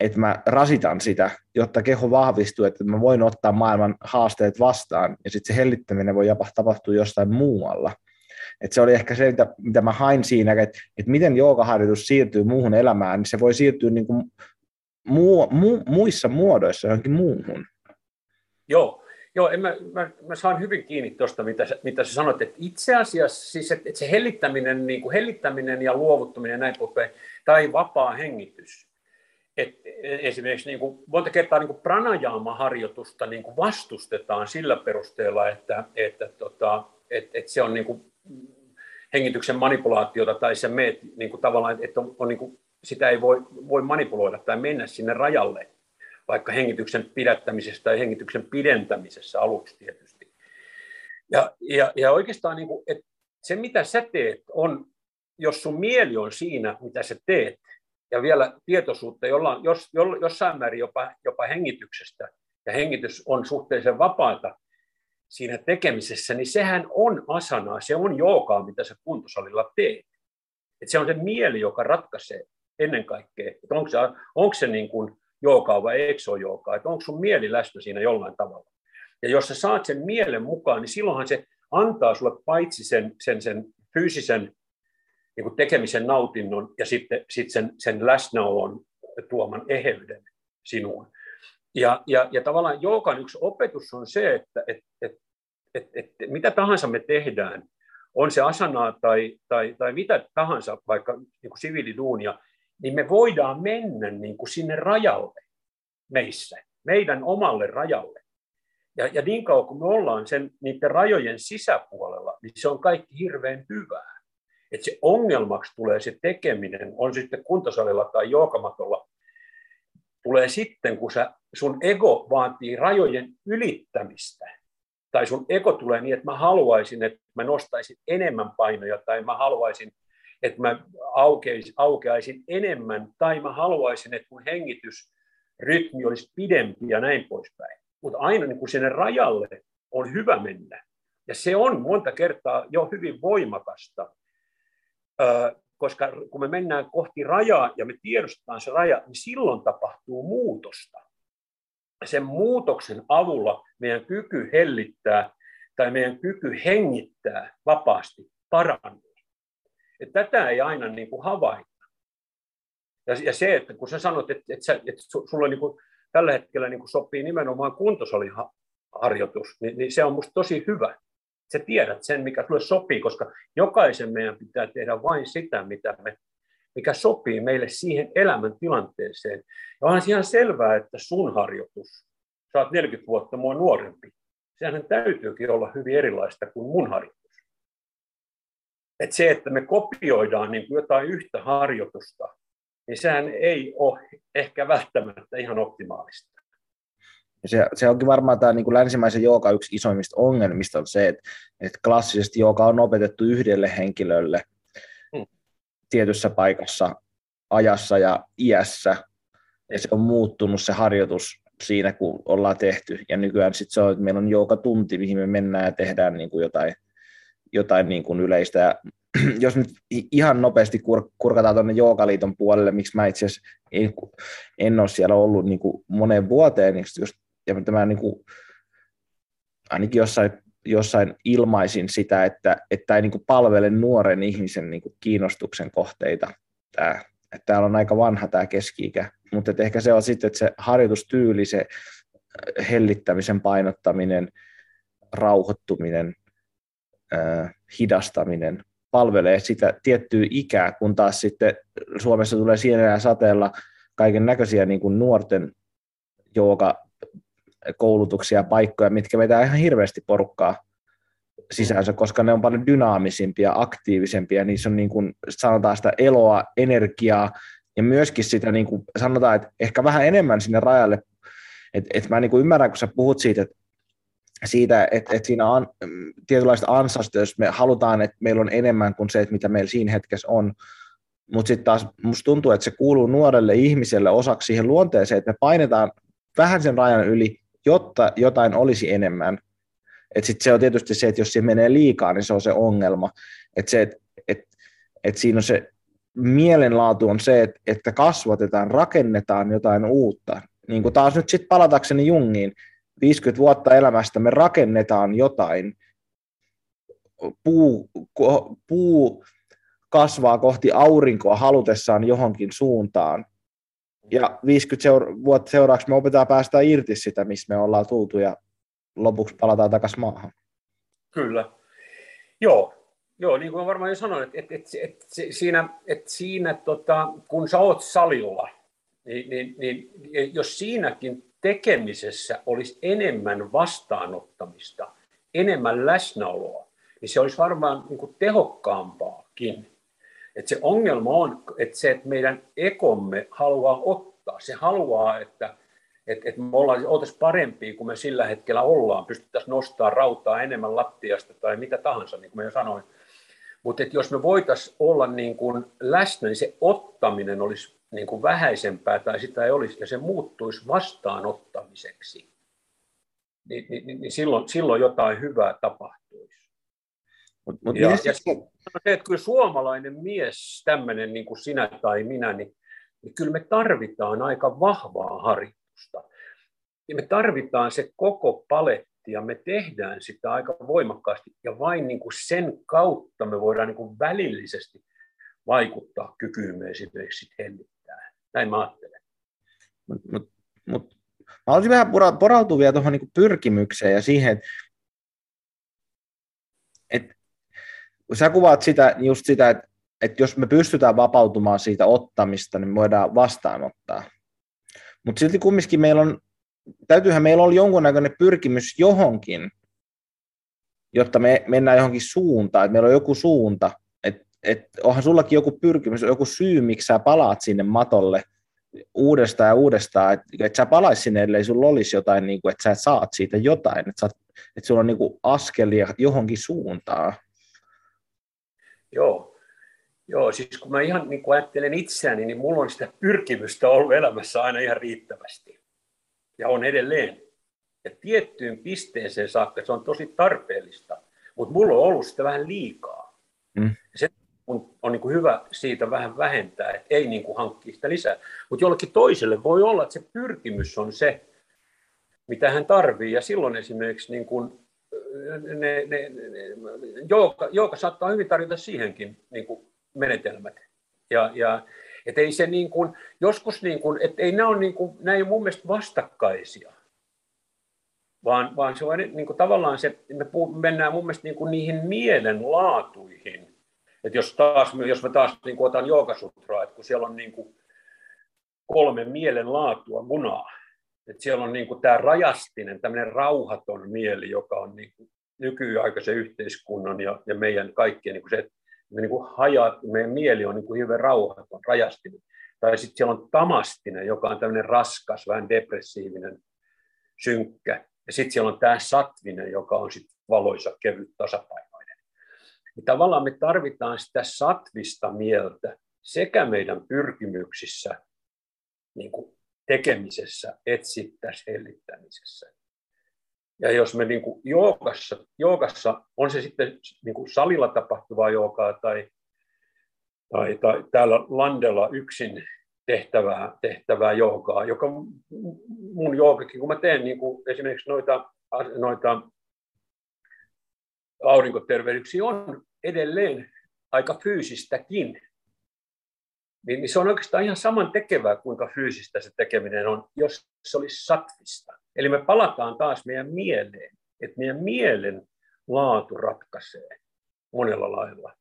että mä rasitan sitä, jotta keho vahvistuu, että mä voin ottaa maailman haasteet vastaan ja sitten se hellittäminen voi jopa tapahtua jostain muualla. Et se oli ehkä se, mitä, mä hain siinä, että, että miten joogaharjoitus siirtyy muuhun elämään, niin se voi siirtyä niin kuin muu, mu, muissa muodoissa johonkin muuhun. Joo, Joo, en mä, mä, mä saan hyvin kiinni tuosta, mitä, mitä sä sanoit, että itse asiassa siis, että, että se hellittäminen, niin kuin hellittäminen ja luovuttaminen ja näin poispäin, tai vapaa hengitys, et esimerkiksi niin kuin, monta kertaa niin pranajaama-harjoitusta niin kuin vastustetaan sillä perusteella, että, että, tota, että, että se on niin kuin hengityksen manipulaatiota tai se meet niin kuin tavallaan, että on, on niin kuin, sitä ei voi, voi manipuloida tai mennä sinne rajalle vaikka hengityksen pidättämisessä tai hengityksen pidentämisessä aluksi tietysti. Ja, ja, ja oikeastaan niin kuin, että se, mitä sä teet, on, jos sun mieli on siinä, mitä sä teet, ja vielä tietoisuutta jolla, jos, jossain määrin jopa, jopa hengityksestä, ja hengitys on suhteellisen vapaata siinä tekemisessä, niin sehän on asanaa, se on jookaa, mitä sä kuntosalilla teet. Et se on se mieli, joka ratkaisee ennen kaikkea, että onko se, onko se niin kuin jookaa vai eikö se ole jookaa, että onko sun mieli läsnä siinä jollain tavalla. Ja jos sä saat sen mielen mukaan, niin silloinhan se antaa sulle paitsi sen, sen, sen fyysisen niin tekemisen nautinnon ja sitten sit sen, sen läsnäolon tuoman eheyden sinuun. Ja, ja, ja tavallaan joogan yksi opetus on se, että et, et, et, et, mitä tahansa me tehdään, on se asanaa tai, tai, tai mitä tahansa, vaikka niin siviiliduunia, niin me voidaan mennä niin kuin sinne rajalle meissä, meidän omalle rajalle. Ja, ja niin kauan kun me ollaan sen, niiden rajojen sisäpuolella, niin se on kaikki hirveän hyvää. Että se ongelmaksi tulee se tekeminen, on sitten kuntosalilla tai jookamatolla, tulee sitten, kun sä, sun ego vaatii rajojen ylittämistä. Tai sun ego tulee niin, että mä haluaisin, että mä nostaisin enemmän painoja, tai mä haluaisin, että mä aukeaisin, aukeaisin enemmän, tai mä haluaisin, että mun hengitysrytmi olisi pidempi ja näin poispäin. Mutta aina niin kun sinne rajalle on hyvä mennä. Ja se on monta kertaa jo hyvin voimakasta, koska kun me mennään kohti rajaa ja me tiedostetaan se raja, niin silloin tapahtuu muutosta. Sen muutoksen avulla meidän kyky hellittää tai meidän kyky hengittää vapaasti paranee. Et tätä ei aina niin kuin havaita. Ja, ja se, että kun sä sanot, että, että, että, että sulla niin kuin, tällä hetkellä niin kuin sopii nimenomaan kuntosaliharjoitus, niin, niin se on minusta tosi hyvä. Sä tiedät sen, mikä sulle sopii, koska jokaisen meidän pitää tehdä vain sitä, mitä me, mikä sopii meille siihen elämäntilanteeseen. Ja onhan ihan selvää, että sun harjoitus, sä oot 40 vuotta mua nuorempi, sehän täytyykin olla hyvin erilaista kuin mun harjoitus. Et se, että me kopioidaan niin kuin jotain yhtä harjoitusta, niin sehän ei ole ehkä välttämättä ihan optimaalista. Se, se onkin varmaan tämä niin kuin länsimaisen jooga yksi isoimmista ongelmista on se, että, että klassisesti jooga on opetettu yhdelle henkilölle hmm. tietyssä paikassa, ajassa ja iässä, ja se on muuttunut se harjoitus siinä, kun ollaan tehty, ja nykyään sitten se on, että meillä on jooga tunti, mihin me mennään ja tehdään niin kuin jotain, jotain niin kuin yleistä, ja jos nyt ihan nopeasti kur, kurkataan tuonne Jookaliiton puolelle, miksi mä itse asiassa en, en ole siellä ollut niin kuin moneen vuoteen, niin just ja tämä niin kuin, ainakin jossain, jossain ilmaisin sitä, että, että ei niin kuin palvele nuoren ihmisen niin kuin kiinnostuksen kohteita. Tämä, että täällä on aika vanha tämä keski-ikä, mutta että ehkä se on sitten, että se harjoitustyyli, se äh, hellittämisen painottaminen, rauhoittuminen, hidastaminen palvelee sitä tiettyä ikää, kun taas sitten Suomessa tulee siinä sateella kaiken näköisiä niin kuin nuorten jooga koulutuksia ja paikkoja, mitkä vetää ihan hirveästi porukkaa sisäänsä, koska ne on paljon dynaamisimpia, aktiivisempia, niissä on niin kuin, sanotaan sitä eloa, energiaa ja myöskin sitä niin kuin, sanotaan, että ehkä vähän enemmän sinne rajalle, että et mä niin kuin ymmärrän, kun sä puhut siitä, että siitä, että, että siinä on tietynlaista ansasta, jos me halutaan, että meillä on enemmän kuin se, että mitä meillä siinä hetkessä on, mutta sitten taas musta tuntuu, että se kuuluu nuorelle ihmiselle osaksi siihen luonteeseen, että me painetaan vähän sen rajan yli, jotta jotain olisi enemmän. Et sit se on tietysti se, että jos se menee liikaa, niin se on se ongelma. Et se, et, et, et siinä on se mielenlaatu on se, että, että kasvatetaan, rakennetaan jotain uutta. Niin kuin taas nyt sitten palatakseni Jungiin, 50 vuotta elämästä me rakennetaan jotain. Puu, puu kasvaa kohti aurinkoa halutessaan johonkin suuntaan ja 50 seura- vuotta seuraavaksi me opetaan päästä irti sitä, missä me ollaan tultu ja lopuksi palataan takaisin maahan. Kyllä. Joo, Joo, niin kuin varmaan jo sanoin, että, että, että, että siinä, että siinä tota, kun sä oot salilla, niin, niin, niin jos siinäkin tekemisessä olisi enemmän vastaanottamista, enemmän läsnäoloa, niin se olisi varmaan niin kuin tehokkaampaakin. Että se ongelma on, että se, että meidän ekomme haluaa ottaa, se haluaa, että, että, että me ollaan, oltaisiin parempia kuin me sillä hetkellä ollaan, pystyttäisiin nostamaan rautaa enemmän lattiasta tai mitä tahansa, niin kuin mä jo sanoin. Mutta jos me voitaisiin olla niin kuin läsnä, niin se ottaminen olisi niin kuin vähäisempää tai sitä ei olisi, ja se muuttuisi vastaanottamiseksi, niin, niin, niin, niin silloin, silloin jotain hyvää tapahtuisi. Mut, mut ja, ja se, se, että kyllä suomalainen mies, tämmöinen niin kuin sinä tai minä, niin, niin kyllä me tarvitaan aika vahvaa harjoitusta. Ja me tarvitaan se koko paletti ja me tehdään sitä aika voimakkaasti ja vain niin kuin sen kautta me voidaan niin kuin välillisesti vaikuttaa kykyymme esimerkiksi hellittää. Näin mä ajattelen. Mut, mut, mut, mä haluaisin vähän porautua vielä tuohon niin pyrkimykseen ja siihen, että et, kun sä kuvaat sitä, just sitä, että, että jos me pystytään vapautumaan siitä ottamista, niin me voidaan vastaanottaa. Mutta silti kumminkin meillä on, täytyyhän meillä olla jonkunnäköinen pyrkimys johonkin, jotta me mennään johonkin suuntaan, että meillä on joku suunta, et onhan sullakin joku pyrkimys, joku syy, miksi sä palaat sinne matolle uudestaan ja uudestaan, että et sä palaisit sinne, ellei sulla olisi jotain, niin kuin, että sä saat siitä jotain, että, että sulla on niin kuin askelia johonkin suuntaan. Joo, Joo, siis kun mä ihan niin kuin ajattelen itseäni, niin mulla on sitä pyrkimystä ollut elämässä aina ihan riittävästi. Ja on edelleen. Ja tiettyyn pisteeseen saakka se on tosi tarpeellista. Mutta mulla on ollut sitä vähän liikaa. Mm. Se on, on niin kuin hyvä siitä vähän vähentää, että ei niin kuin hankkia sitä lisää. Mutta jollekin toiselle voi olla, että se pyrkimys on se, mitä hän tarvii. Ja silloin esimerkiksi niin kuin ne, ne, ne, joka, joka saattaa hyvin tarjota siihenkin niin kuin menetelmät. Ja, ja et ei se niin kuin, joskus niin kuin, et ei nämä ole, niin kuin, nämä ei ole mun mielestä vastakkaisia, vaan, vaan se on niin kuin, tavallaan se, me mennään mun mielestä niin kuin niihin mielenlaatuihin, että jos, taas, jos mä taas niin kuin otan Joogasutraa, että kun siellä on niin kuin kolme mielenlaatua munaa, että siellä on niin kuin tämä rajastinen, tämmöinen rauhaton mieli, joka on niin kuin nykyaikaisen yhteiskunnan ja, ja meidän kaikkien niin kuin se, että me niin kuin hajat, meidän mieli on niin kuin hyvin rauhaton, rajastinen. Tai sitten siellä on tamastinen, joka on tämmöinen raskas, vähän depressiivinen, synkkä. Ja sitten siellä on tämä satvinen, joka on sitten valoisa, kevyt, tasapaino niin tavallaan me tarvitaan sitä satvista mieltä sekä meidän pyrkimyksissä, niin kuin tekemisessä, etsittäessä, hellittämisessä. Ja jos me niin kuin joogassa, joogassa, on se sitten niin kuin salilla tapahtuvaa joogaa tai, tai, tai täällä landella yksin tehtävää, tehtävää joogaa, joka mun joogakin, kun mä teen niin kuin esimerkiksi noita, noita aurinkoterveydyksiä on edelleen aika fyysistäkin. Niin, niin se on oikeastaan ihan saman tekevää, kuinka fyysistä se tekeminen on, jos se olisi satvista. Eli me palataan taas meidän mieleen, että meidän mielen laatu ratkaisee monella lailla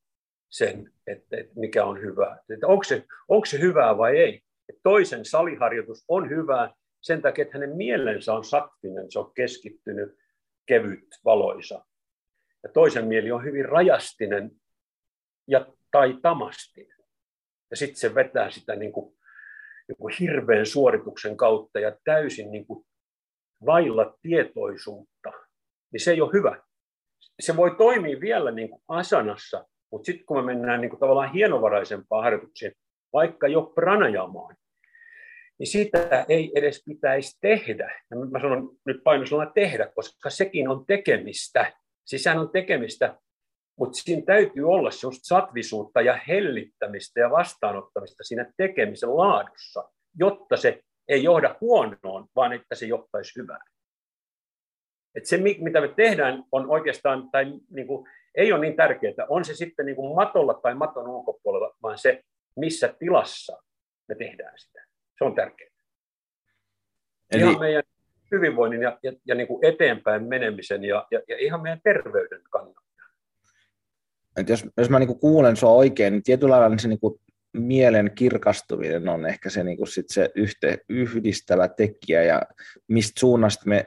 sen, että, mikä on hyvää. Että onko, se, onko se hyvää vai ei. Että toisen saliharjoitus on hyvää sen takia, että hänen mielensä on satvinen, se on keskittynyt, kevyt, valoisa ja toisen mieli on hyvin rajastinen ja, tai tamastinen. Ja sitten se vetää sitä niin kuin, niin kuin hirveän suorituksen kautta ja täysin niin kuin vailla tietoisuutta, niin se ei ole hyvä. Se voi toimia vielä niin kuin asanassa, mutta sitten kun me mennään niin kuin tavallaan hienovaraisempaan harjoitukseen, vaikka jo pranajamaan, niin sitä ei edes pitäisi tehdä. Ja mä sanon nyt painosanalla tehdä, koska sekin on tekemistä. Sehän on tekemistä, mutta siinä täytyy olla sellaista satvisuutta ja hellittämistä ja vastaanottamista siinä tekemisen laadussa, jotta se ei johda huonoon, vaan että se johtaisi hyvään. Et se, mitä me tehdään, on oikeastaan, tai niin kuin, ei ole niin tärkeää, on se sitten niin kuin matolla tai maton ulkopuolella, vaan se, missä tilassa me tehdään sitä. Se on tärkeää. Eli... Ihan meidän hyvinvoinnin ja, ja, ja niin kuin eteenpäin menemisen ja, ja, ja ihan meidän terveyden kannalta. Et jos, jos mä niin kuulen sua oikein, niin tietyllä lailla niin se niin kuin mielen kirkastuminen on ehkä se, niin kuin sit se yhte, yhdistävä tekijä ja mistä suunnasta me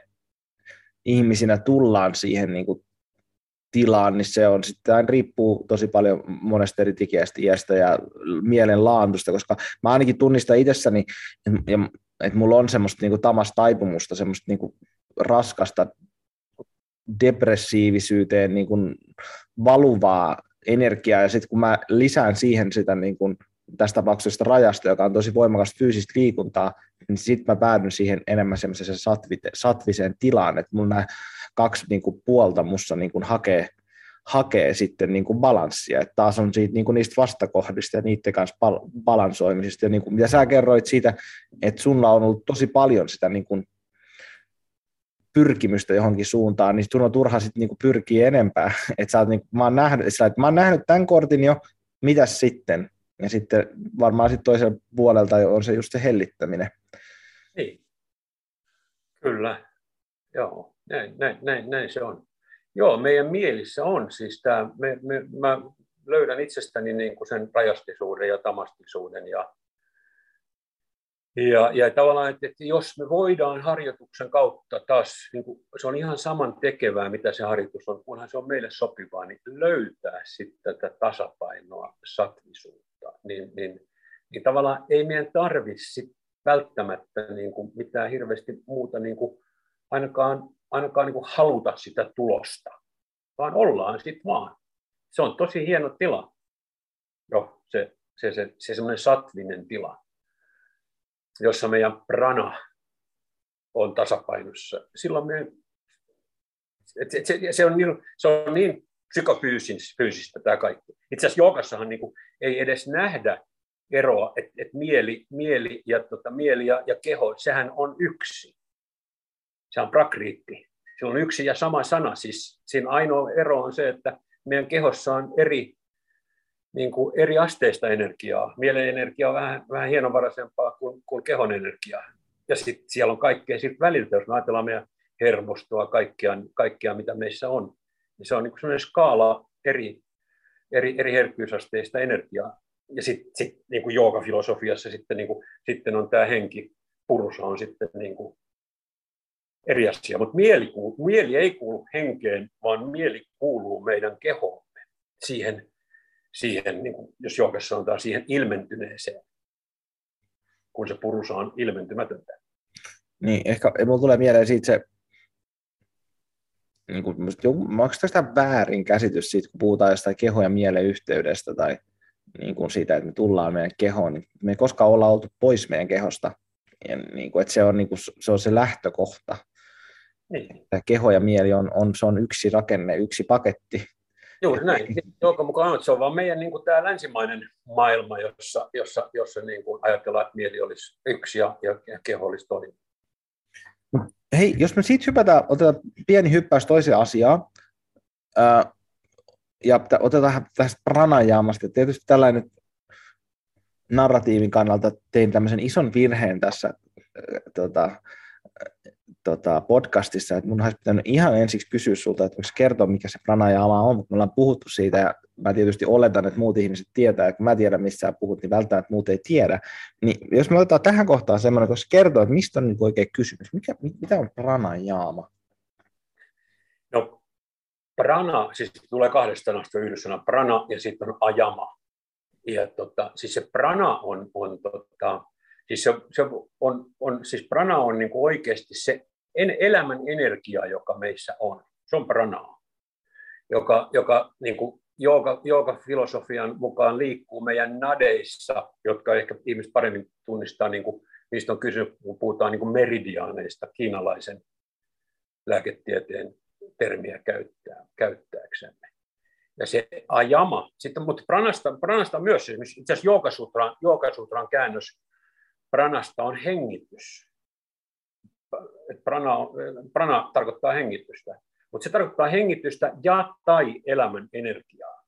ihmisinä tullaan siihen niin kuin tilaan, niin se on sitten riippuu tosi paljon monesta eri tekijästä, iästä ja mielen laantusta, koska mä ainakin tunnistan itsessäni, ja että mulla on semmoista niinku tamasta taipumusta, semmoista niinku raskasta depressiivisyyteen niinku valuvaa energiaa, ja sitten kun mä lisään siihen sitä niinku tässä tapauksessa rajasta, joka on tosi voimakas fyysistä liikuntaa, niin sitten mä päädyn siihen enemmän semmoiseen satviseen tilaan, että mun nämä kaksi niin kuin, puolta mussa niin kuin, hakee, hakee sitten niin kuin balanssia, että taas on siitä, niin kuin niistä vastakohdista ja niiden kanssa bal- balansoimisista, ja niin kuin, mitä sä kerroit siitä, että sulla on ollut tosi paljon sitä niin kuin, pyrkimystä johonkin suuntaan, niin sun on turha sitten niinku pyrkiä enempää. Et sä oot niinku, mä, oon nähnyt, sillä, että mä oon nähnyt tämän kortin jo, mitäs sitten? Ja sitten varmaan sitten toisella puolelta on se just se hellittäminen. Niin. Kyllä. Joo, näin, näin, näin, näin se on. Joo, meidän mielissä on. Siis tämä, me, me, mä löydän itsestäni niin kuin sen rajastisuuden ja tamastisuuden ja ja, ja tavallaan, että, jos me voidaan harjoituksen kautta taas, niin kuin, se on ihan saman tekevää, mitä se harjoitus on, kunhan se on meille sopivaa, niin löytää sitten tätä tasapainoa, satvisuutta, niin, niin, niin tavallaan ei meidän tarvitse välttämättä niin kuin mitään hirveästi muuta niin kuin ainakaan, ainakaan niin kuin haluta sitä tulosta, vaan ollaan sitten vaan. Se on tosi hieno tila. Joo, se, se, se, se semmoinen satvinen tila jossa meidän prana on tasapainossa. Silloin me, et, et, se, se, on niin, se on niin psykofyysistä tämä kaikki. Itse asiassa joogassahan niin kuin, ei edes nähdä eroa, että et mieli, mieli, ja, tota, mieli ja, ja keho, sehän on yksi. Se on prakriitti. Se on yksi ja sama sana. Siis siinä ainoa ero on se, että meidän kehossa on eri niin kuin eri asteista energiaa. Mielen energia on vähän, vähän hienovaraisempaa kuin, kuin kehon energiaa. Ja sitten siellä on kaikkea sit väliltä, jos me ajatellaan meidän hermostoa, kaikkea, kaikkea mitä meissä on. Niin se on niin sellainen skaala eri, eri, eri herkkyysasteista energiaa. Ja sitten sit, niin kuin joogafilosofiassa sitten, niin kuin, sitten on tämä henki, purusa on sitten niin kuin eri asia. Mutta mieli, mieli ei kuulu henkeen, vaan mieli kuuluu meidän kehoomme, siihen siihen, niin kuin, jos joogassa sanotaan, siihen ilmentyneeseen, kun se purusa on ilmentymätöntä. Niin, ehkä minulla tulee mieleen siitä se, niin kuin, onko sitä väärin käsitys siitä, kun puhutaan jostain keho- ja mielen yhteydestä tai niin kuin siitä, että me tullaan meidän kehoon, niin me ei koskaan olla oltu pois meidän kehosta. Ja niin kuin, että se, on, niin kuin, se on se lähtökohta. Niin. keho ja mieli on, on, se on yksi rakenne, yksi paketti, Juuri näin. Jouko mukaan on, se on vaan meidän niin kuin tämä länsimainen maailma, jossa, jossa, jossa niin kuin ajatellaan, että mieli olisi yksi ja, ja, ja keho olisi toinen. Hei, jos me siitä hypätään, otetaan pieni hyppäys toiseen asiaan, ää, ja otetaan tästä pranajaamasta. Tietysti tällainen narratiivin kannalta tein tämmöisen ison virheen tässä tota, tota, podcastissa, että mun olisi pitänyt ihan ensiksi kysyä sulta, että voisi kertoa, mikä se pranajama on, mutta me ollaan puhuttu siitä, ja mä tietysti oletan, että muut ihmiset tietää, ja kun mä tiedän, missä sä puhut, niin välttämättä muut ei tiedä. Niin jos me otetaan tähän kohtaan semmoinen, koska kertoo, että mistä on niin oikein kysymys, mikä, mitä on pranajaama? No, prana, siis tulee kahdesta sanasta yhdessä sana prana, ja sitten on ajama. Ja tota, siis se prana on, on tota, Siis, se, se on, on, siis prana on niin oikeasti se en, elämän energia, joka meissä on. Se on pranaa, joka, joka niin kuin jooga, jooga-filosofian mukaan liikkuu meidän nadeissa, jotka ehkä ihmiset paremmin tunnistaa, niin kuin, niistä on kysymys, kun puhutaan niin kuin meridiaaneista, kiinalaisen lääketieteen termiä käyttää, käyttääksemme. Ja se ajama, sitten, mutta pranasta, pranasta myös, itse asiassa Joogasutran, Joogasutran käännös pranasta on hengitys. Prana, prana tarkoittaa hengitystä, mutta se tarkoittaa hengitystä ja tai elämän energiaa.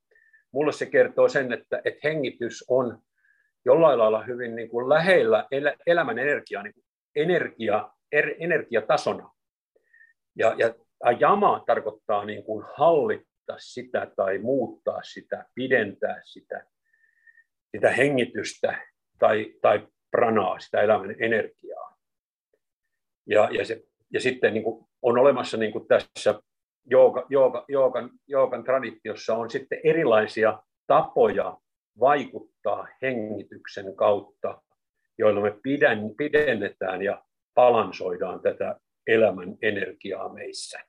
Mulle se kertoo sen, että, että hengitys on jollain lailla hyvin niin kuin lähellä elämän energiaa, niin kuin energia, er, energiatasona. Ja, ja ajama tarkoittaa niin kuin hallittaa sitä tai muuttaa sitä, pidentää sitä, sitä hengitystä tai, tai pranaa, sitä elämän energiaa. Ja, ja, se, ja sitten niin kuin on olemassa niin kuin tässä jooga, jooga, joogan, traditiossa on sitten erilaisia tapoja vaikuttaa hengityksen kautta, joilla me pidän, pidennetään ja balansoidaan tätä elämän energiaa meissä.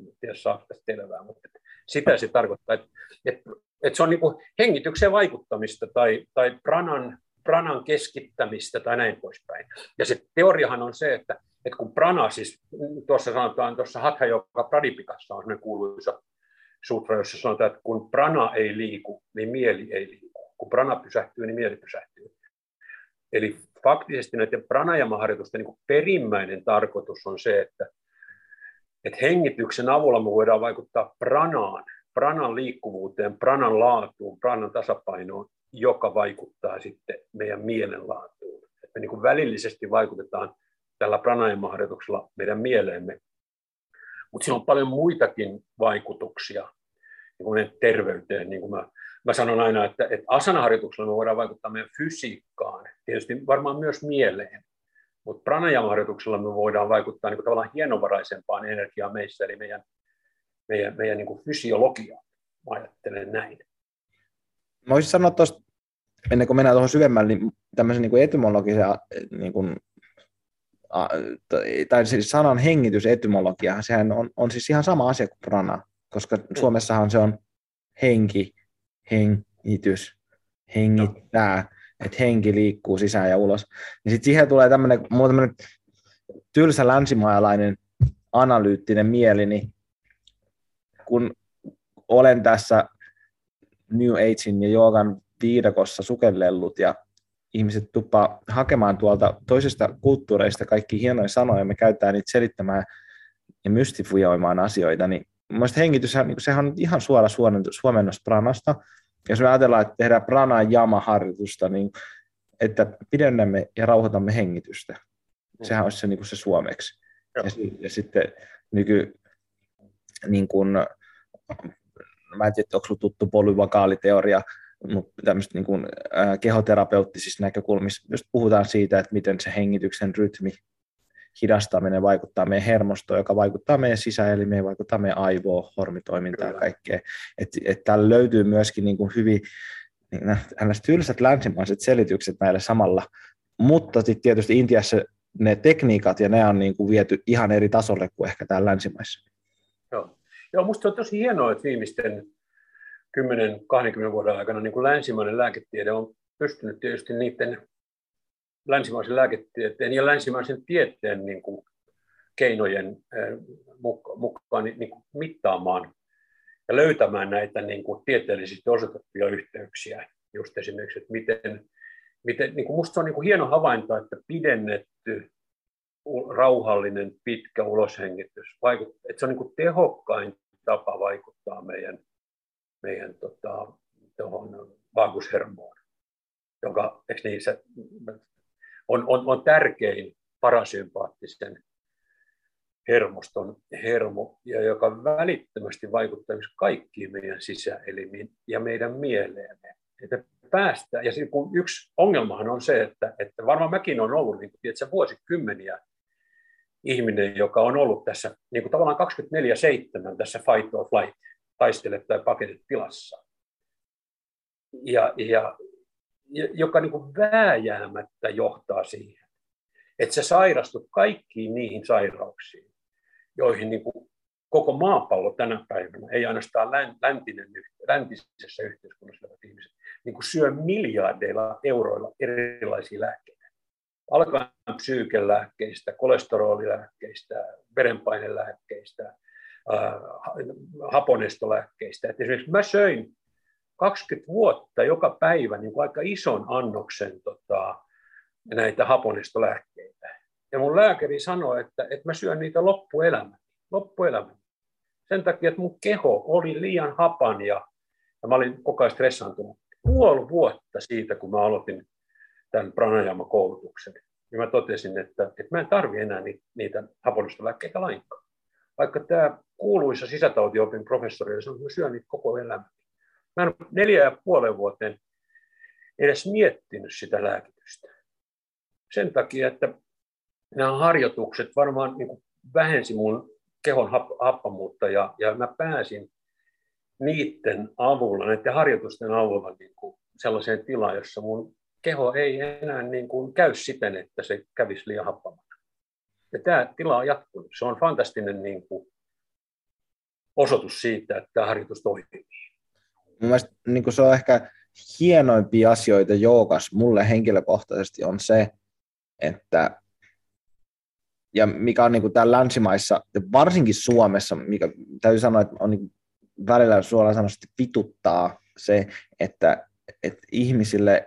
En tiedä, saako tästä mutta sitä se tarkoittaa, että, että että se on niin kuin hengitykseen vaikuttamista tai, tai pranan, pranan keskittämistä tai näin poispäin. Ja se teoriahan on se, että, että kun prana, siis tuossa sanotaan, tuossa Hatha joka Pradipikassa on sellainen kuuluisa sutra, jossa sanotaan, että kun prana ei liiku, niin mieli ei liiku. Kun prana pysähtyy, niin mieli pysähtyy. Eli faktisesti näiden pranajamaharjoitusten niin perimmäinen tarkoitus on se, että, että hengityksen avulla me voidaan vaikuttaa pranaan, pranan liikkuvuuteen, pranan laatuun, pranan tasapainoon, joka vaikuttaa sitten meidän mielenlaatuun. Me niin kuin välillisesti vaikutetaan tällä pranajamaharjoituksella meidän mieleemme. Mutta sillä on paljon muitakin vaikutuksia niin kuin terveyteen. Niin kuin mä, mä sanon aina, että, että asanaharjoituksella me voidaan vaikuttaa meidän fysiikkaan, tietysti varmaan myös mieleen. Mutta pranajamaharjoituksella me voidaan vaikuttaa niin kuin tavallaan hienovaraisempaan energiaan meissä, eli meidän meidän, meidän niin kuin fysiologia. Mä ajattelen näin. Mä voisin sanoa tuosta, ennen kuin mennään tuohon syvemmälle, niin tämmöisen niin kuin etymologisen niin kuin, tai siis sanan hengitys etymologia, sehän on, on siis ihan sama asia kuin prana, koska mm. Suomessahan se on henki, hengitys, hengittää, että henki liikkuu sisään ja ulos. Niin sitten siihen tulee tämmöinen, tämmöinen tylsä länsimaalainen analyyttinen mieli, niin kun olen tässä New Agein ja joogan viidakossa sukellellut ja ihmiset tuppaa hakemaan tuolta toisesta kulttuureista kaikki hienoja sanoja, me käytetään niitä selittämään ja mystifioimaan asioita, niin mielestäni hengitys, niin sehän on ihan suora suomennos pranasta. Jos me ajatellaan, että tehdään prana jama harjoitusta, niin että pidennämme ja rauhoitamme hengitystä. Sehän olisi se, niin kuin se suomeksi. Ja, ja sitten nyky, niin kuin, mä en tiedä, onko tuttu polyvakaaliteoria, tämmöistä niin kuin, äh, kehoterapeuttisissa näkökulmissa just puhutaan siitä, että miten se hengityksen rytmi hidastaminen vaikuttaa meidän hermostoon, joka vaikuttaa meidän sisäelimeen, vaikuttaa meidän aivoon, hormitoimintaan ja kaikkea. Että et täällä löytyy myöskin niin kuin hyvin niin, tylsät länsimaiset selitykset näille samalla, mutta sitten tietysti Intiassa ne tekniikat ja ne on niin kuin viety ihan eri tasolle kuin ehkä täällä länsimaissa. Joo. Joo, musta on tosi hienoa, että viimeisten 10-20 vuoden aikana niin kuin länsimainen lääketiede on pystynyt tietysti niiden länsimaisen lääketieteen ja länsimaisen tieteen niin kuin keinojen mukaan niin kuin mittaamaan ja löytämään näitä niin kuin tieteellisesti osoitettuja yhteyksiä. Just esimerkiksi, että miten, miten niin kuin musta on niin kuin hieno havainto, että pidennetty rauhallinen, pitkä uloshengitys, vaikut, että se on niin kuin tehokkain tapa vaikuttaa meidän, meidän tota, tuohon vagushermoon, joka niin, se on, on, on tärkein parasympaattisen hermoston hermo, ja joka välittömästi vaikuttaa myös kaikkiin meidän sisäelimiin ja meidän mieleemme. Että päästä, ja kun yksi ongelmahan on se, että, että varmaan mäkin on ollut niin kuin, vuosikymmeniä ihminen, joka on ollut tässä niin kuin tavallaan 24-7 tässä fight or flight, taistele tai paketit tilassa. Ja, ja, joka niin kuin vääjäämättä johtaa siihen, että sä sairastut kaikkiin niihin sairauksiin, joihin niin kuin koko maapallo tänä päivänä, ei ainoastaan läntinen, läntisessä yhteiskunnassa olevat ihmiset, niin kuin syö miljardeilla euroilla erilaisia lääkkeitä alkaen psyykelääkkeistä, kolesterolilääkkeistä, verenpainelääkkeistä, haponestolääkkeistä. Et esimerkiksi mä söin 20 vuotta joka päivä niin aika ison annoksen tota, näitä haponestolääkkeitä. Ja mun lääkäri sanoi, että, että mä syön niitä loppuelämän. loppuelämän. Sen takia, että mun keho oli liian hapan ja, ja mä olin koko ajan stressaantunut. Puoli vuotta siitä, kun mä aloitin tämän pranajama-koulutuksen. Ja mä totesin, että, että mä en tarvi enää niitä, haponostolääkkeitä lainkaan. Vaikka tämä kuuluisa sisätautiopin professori sanoi, että syön niitä koko elämä. Mä en neljä ja puolen vuoteen edes miettinyt sitä lääkitystä. Sen takia, että nämä harjoitukset varmaan niin vähensi mun kehon happamuutta ja, ja mä pääsin niiden avulla, näiden harjoitusten avulla niin kuin sellaiseen tilaan, jossa mun keho ei enää niin kuin käy siten, että se kävisi liian happamana. Ja tämä tila on jatkunut. Se on fantastinen niin kuin osoitus siitä, että tämä harjoitus toimii. Mun mielestä niin se on ehkä hienoimpia asioita joogas mulle henkilökohtaisesti on se, että ja mikä on niin kuin täällä länsimaissa, ja varsinkin Suomessa, mikä täytyy sanoa, että on niin välillä suoraan sanoisesti vituttaa se, että, että ihmisille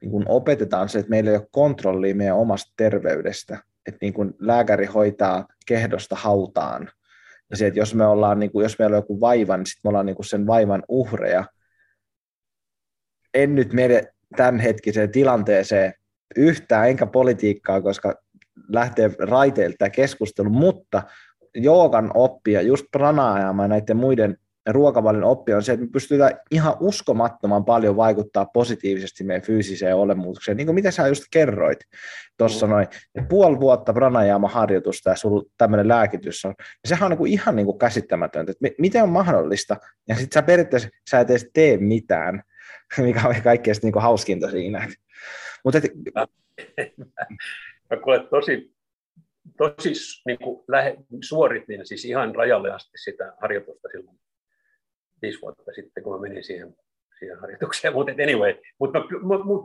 niin kuin opetetaan se, että meillä ei ole kontrollia meidän omasta terveydestä, että niin kuin lääkäri hoitaa kehdosta hautaan, ja se, että jos, me ollaan, niin kuin, jos meillä on joku vaiva, niin sitten me ollaan niin kuin sen vaivan uhreja. En nyt mene tämänhetkiseen tilanteeseen yhtään, enkä politiikkaa, koska lähtee raiteilta keskustelu, mutta joogan oppia, just pranayama näiden muiden ruokavalion oppia on se, että me pystytään ihan uskomattoman paljon vaikuttaa positiivisesti meidän fyysiseen olemukseen, niin kuin mitä sä just kerroit tuossa mm. noin, puoli vuotta pranayama-harjoitusta ja sulla tämmöinen lääkitys on, niin sehän on niin kuin ihan niin kuin käsittämätöntä, että miten on mahdollista, ja sitten sä periaatteessa sä et edes tee mitään, mikä on kaikkein niin kuin hauskinta siinä. Mutta et... Mä kuulen tosi, tosi niin kuin lähe, suoritin siis ihan rajalle asti sitä harjoitusta silloin viisi vuotta sitten, kun mä menin siihen, siihen harjoitukseen. Mutta anyway, mutta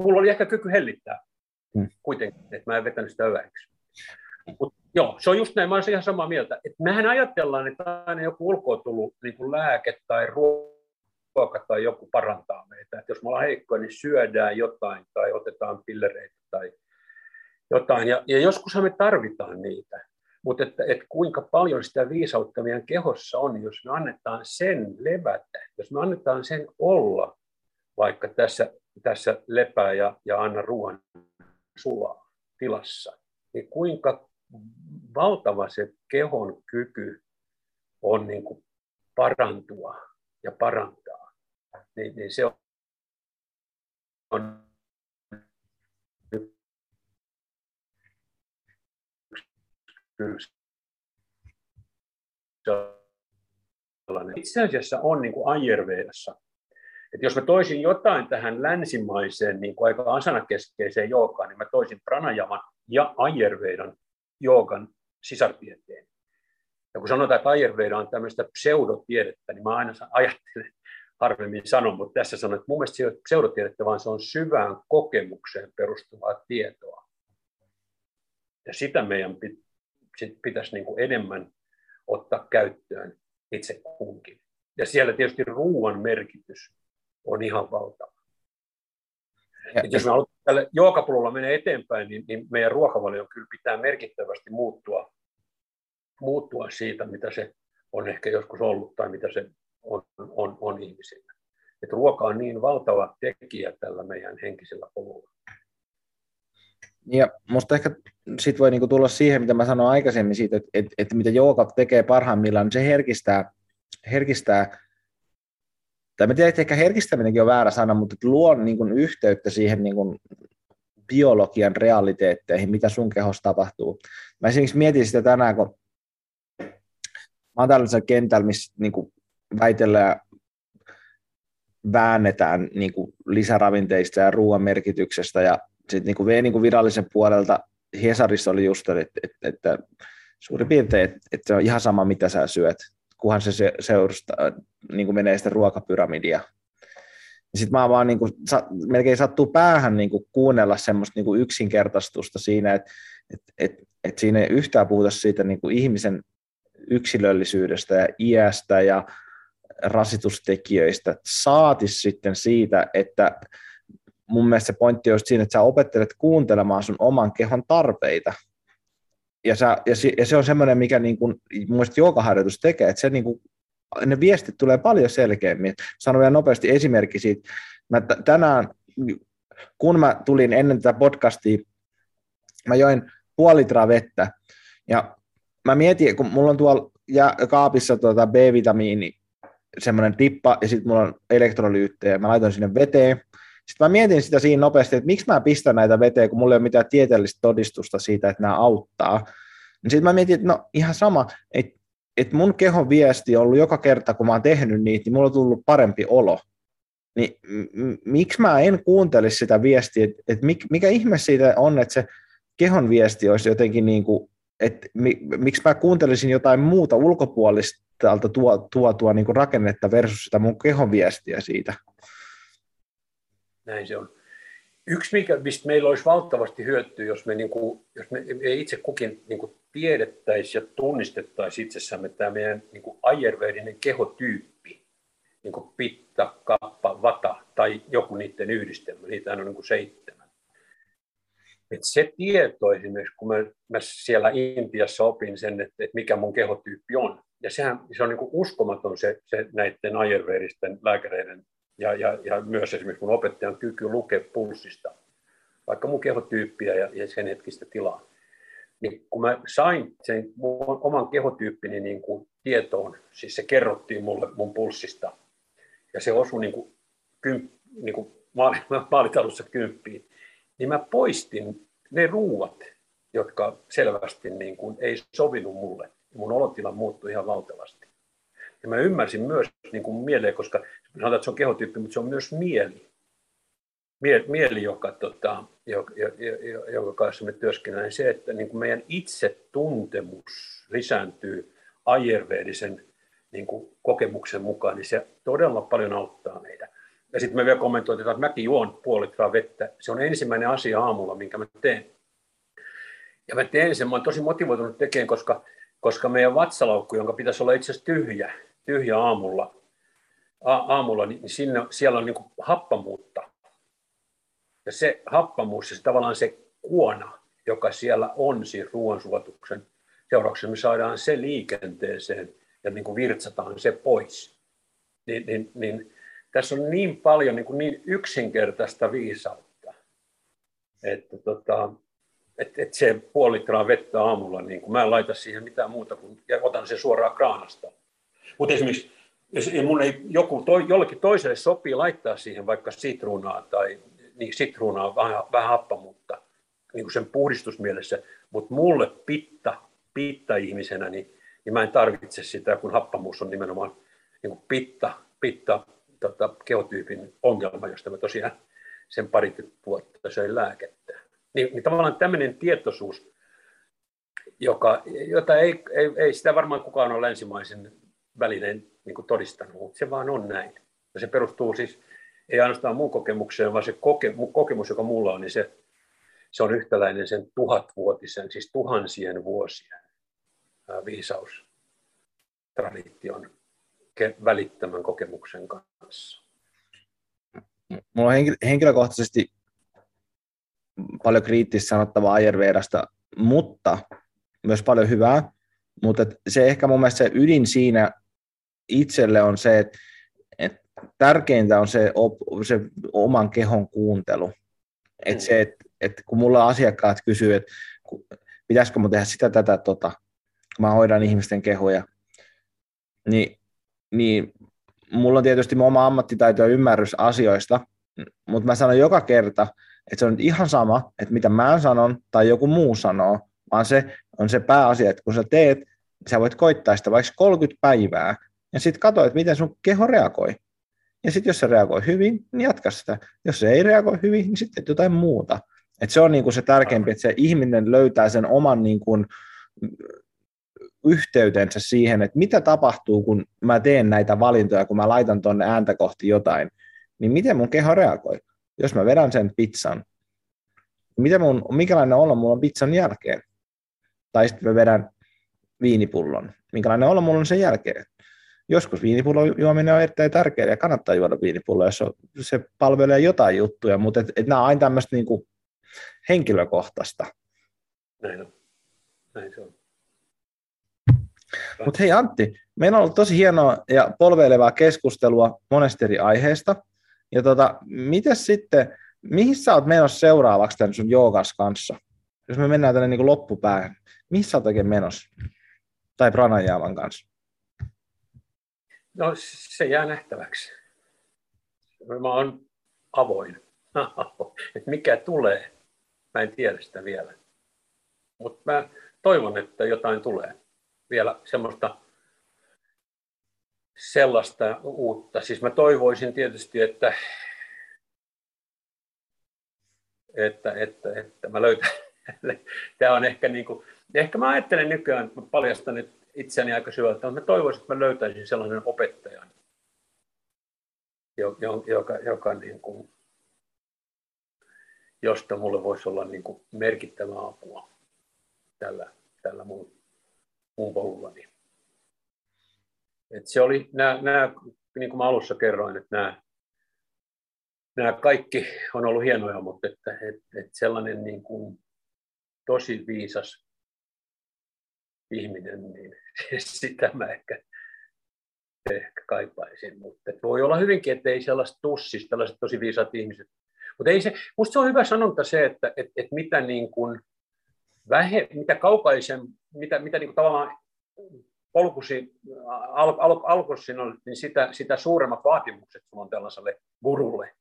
mulla oli ehkä kyky hellittää hmm. kuitenkin, että mä en vetänyt sitä överiksi. Mut, joo, se on just näin, mä olen ihan samaa mieltä. Että mehän ajatellaan, että aina joku ulkoa tullut niin kuin lääke tai ruoka tai joku parantaa meitä. Että jos me ollaan heikkoja, niin syödään jotain tai otetaan pillereitä tai jotain. Ja, ja joskus me tarvitaan niitä. Mutta että, että kuinka paljon sitä viisautta meidän kehossa on, jos me annetaan sen levätä, jos me annetaan sen olla, vaikka tässä, tässä lepää ja, ja anna ruoan sulaa tilassa, niin kuinka valtava se kehon kyky on niin kuin parantua ja parantaa, niin, niin se on itse asiassa on niin kuin Ayurvedassa. Että jos mä toisin jotain tähän länsimaiseen niin kuin aika asanakeskeiseen joogaan, niin mä toisin pranajaman ja Ayurvedan joogan sisartieteen. Ja kun sanotaan, että Ayurveda on tämmöistä pseudotiedettä, niin mä aina ajattelen, harvemmin sanon, mutta tässä sanon, että mun mielestä se ei ole pseudotiedettä, vaan se on syvään kokemukseen perustuvaa tietoa. Ja sitä meidän sit pitäisi niin kuin enemmän ottaa käyttöön itse kunkin. Ja siellä tietysti ruoan merkitys on ihan valtava. Ja, jos me haluamme tällä juokapululla mennä eteenpäin, niin, niin meidän ruokavalio kyllä pitää merkittävästi muuttua, muuttua siitä, mitä se on ehkä joskus ollut tai mitä se on, on, on ihmisillä. Et ruoka on niin valtava tekijä tällä meidän henkisellä polulla. Ja musta ehkä sit voi niinku tulla siihen, mitä mä sanoin aikaisemmin siitä, että, että, että mitä jooga tekee parhaimmillaan, niin se herkistää, herkistää tai mä tiedän, että ehkä herkistäminenkin on väärä sana, mutta että luo niin kuin yhteyttä siihen niin kuin biologian realiteetteihin, mitä sun kehossa tapahtuu. Mä esimerkiksi mietin sitä tänään, kun mä oon tällaisella kentällä, missä niin kuin väitellään ja väännetään niin kuin lisäravinteista ja ruoan merkityksestä ja sitten niin kuin niin kuin virallisen puolelta. Hesarissa oli just, että, että, että suurin piirtein, että, että se on ihan sama, mitä sä syöt, kunhan se seurasta, niin kuin menee sitä ruokapyramidia. Sitten mä vaan niin kuin, melkein sattuu päähän niin kuin kuunnella semmoista niin kuin yksinkertaistusta siinä, että että että että siinä ei yhtään puhuta siitä niin kuin ihmisen yksilöllisyydestä ja iästä ja rasitustekijöistä, saatis sitten siitä, että mun mielestä se pointti on siinä, että sä opettelet kuuntelemaan sun oman kehon tarpeita. Ja, sä, ja, se, ja se on semmoinen, mikä niin kuin, mun mielestä joogaharjoitus tekee, että se niin kuin, ne viestit tulee paljon selkeämmin. Sanon vielä nopeasti esimerkki siitä. Mä t- tänään, kun mä tulin ennen tätä podcastia, mä join puoli litraa vettä, ja mä mietin, kun mulla on tuolla kaapissa tuota B-vitamiini, semmoinen tippa, ja sitten mulla on elektrolyyttejä, mä laitoin sinne veteen, sitten mä mietin sitä siinä nopeasti, että miksi mä pistän näitä veteen, kun mulla ei ole mitään tieteellistä todistusta siitä, että nämä auttaa. Niin sitten mä mietin, että no ihan sama, että, että mun kehon viesti on ollut joka kerta, kun mä oon tehnyt niitä, niin mulla on tullut parempi olo. Niin m- miksi mä en kuuntelisi sitä viestiä, että, että mikä ihme siitä on, että se kehon viesti olisi jotenkin niin kuin että mi, miksi mä kuuntelisin jotain muuta ulkopuolista tuo, tuotua niin rakennetta versus sitä mun kehon viestiä siitä. Näin se on. Yksi, mikä, mistä meillä olisi valtavasti hyötyä, jos me, niin kuin, jos me itse kukin niin kuin tiedettäisiin ja tunnistettaisiin itsessämme tämä meidän niin kuin ayurvedinen kehotyyppi, niin kuin pitta, kappa, vata tai joku niiden yhdistelmä, niitä on niin kuin seitsemän. Et se tieto esimerkiksi, kun mä, mä siellä Intiassa opin sen, että, että mikä mun kehotyyppi on, ja sehän, se on niin kuin uskomaton se, se näiden ayurvedisten lääkäreiden ja, ja, ja myös esimerkiksi mun opettajan kyky lukea pulssista, vaikka mun kehotyyppiä ja, ja sen hetkistä tilaa. Niin kun mä sain sen mun oman kehotyyppini niin kuin tietoon, siis se kerrottiin mulle mun pulssista, ja se osui niin kuin, kymp, niin kuin maalitaulussa kymppiin, niin mä poistin ne ruuat, jotka selvästi niin kuin ei sovinut mulle. Mun olotila muuttui ihan valtavasti. Ja mä ymmärsin myös niin kuin mieleen, koska sanotaan, että se on kehotyyppi, mutta se on myös mieli. Mieli, joka, tota, joka, joka kanssa me työskennellään, se, että niin kuin meidän itsetuntemus lisääntyy ayurvedisen niin kuin kokemuksen mukaan, niin se todella paljon auttaa meitä. Ja sitten me vielä kommentoitiin, että mäkin juon puoli vettä. Se on ensimmäinen asia aamulla, minkä mä teen. Ja mä teen sen, mä olen tosi motivoitunut tekemään, koska, koska meidän vatsalaukku, jonka pitäisi olla itse asiassa tyhjä, tyhjä aamulla, a, aamulla niin sinne, siellä on niin kuin happamuutta. Ja se happamuus, se tavallaan se kuona, joka siellä on siinä ruoansuotuksen seurauksena, me saadaan se liikenteeseen ja niin kuin virtsataan se pois. Niin, niin, niin tässä on niin paljon niin, kuin niin yksinkertaista viisautta, että tota, et, et se puoli litraa vettä aamulla, niin kuin mä en laita siihen mitään muuta kuin, ja otan sen suoraan kraanasta. Mutta esimerkiksi mun ei, joku to, jollekin toiselle sopii laittaa siihen vaikka sitruunaa tai niin sitruunaa vähän, vähän happamuutta niin kuin sen puhdistusmielessä, mutta mulle pitta, pitta-ihmisenä, niin, niin mä en tarvitse sitä, kun happamuus on nimenomaan niin kuin pitta, pitta tota, geotyypin ongelma, josta mä tosiaan sen parikymmentä vuotta söin lääkettä. Niin, niin tavallaan tämmöinen tietoisuus, joka, jota ei, ei, ei sitä varmaan kukaan ole länsimaisen välineen niin todistanut, mutta se vaan on näin. Ja se perustuu siis ei ainoastaan mun kokemukseen, vaan se koke, kokemus, joka mulla on, niin se, se on yhtäläinen sen tuhatvuotisen, siis tuhansien vuosien viisaustradition välittämän kokemuksen kanssa. Mulla on henkilökohtaisesti paljon kriittistä sanottavaa Ayurvedasta, mutta myös paljon hyvää. Mutta se ehkä mun mielestä se ydin siinä itselle on se, että, että tärkeintä on se, se oman kehon kuuntelu. Että se, että, että kun mulla asiakkaat kysyy, että pitäisikö mun tehdä sitä, tätä, tota, kun mä hoidan ihmisten kehoja, niin, niin mulla on tietysti mun oma ammattitaito ja ymmärrys asioista, mutta mä sanon joka kerta, että se on ihan sama, että mitä mä sanon tai joku muu sanoo, vaan se on se pääasia, että kun sä teet, sä voit koittaa sitä vaikka 30 päivää, ja sitten katso, että miten sun keho reagoi. Ja sitten jos se reagoi hyvin, niin jatka sitä. Jos se ei reagoi hyvin, niin sitten jotain muuta. Et se on niinku se tärkeämpi, että se ihminen löytää sen oman niinku yhteytensä siihen, että mitä tapahtuu, kun mä teen näitä valintoja, kun mä laitan tuonne ääntä kohti jotain, niin miten mun keho reagoi. Jos mä vedän sen pizzan, miten mun, minkälainen olo mulla on pizzan jälkeen? Tai sitten mä vedän viinipullon, minkälainen olo mulla on sen jälkeen? joskus viinipullon juominen on erittäin tärkeää ja kannattaa juoda viinipulloa, jos se palvelee jotain juttuja, mutta et, et nämä on aina tämmöistä niinku henkilökohtaista. Näin on. Näin se on. Mutta hei Antti, meillä on ollut tosi hienoa ja polveilevaa keskustelua monesta eri aiheesta. Ja tota, mitäs sitten, mihin sä oot menossa seuraavaksi tämän sun joogas kanssa? Jos me mennään tänne niin loppupäähän, mihin sä oot oikein menossa? Tai pranajaman kanssa? No se jää nähtäväksi. Mä oon avoin. että mikä tulee, mä en tiedä sitä vielä. Mutta mä toivon, että jotain tulee. Vielä semmoista sellaista uutta. Siis mä toivoisin tietysti, että, että, että, että mä löytän. Tämä on ehkä niin kuin ehkä mä ajattelen nykyään, että mä paljastan nyt itseäni aika syvältä, mutta mä toivoisin, että mä löytäisin sellainen opettajan, joka, joka niin kuin, josta mulle voisi olla niin kuin merkittävä apua tällä, tällä mun, mun polullani. Et se oli, nämä, nämä, niin kuin mä alussa kerroin, että nämä, nämä kaikki on ollut hienoja, mutta että, että, että sellainen niin kuin tosi viisas ihminen, niin sitä mä ehkä, ehkä kaipaisin. Mutta voi olla hyvinkin, että ei sellaista tussista, tällaiset tosi viisaat ihmiset. Mutta ei se, musta se on hyvä sanonta se, että että että mitä, niin kuin vähe, mitä kaukaisen, mitä, mitä niin kuin tavallaan polkusi al, al, alkusi niin sitä, sitä suuremmat vaatimukset sulla on tällaiselle gurulle.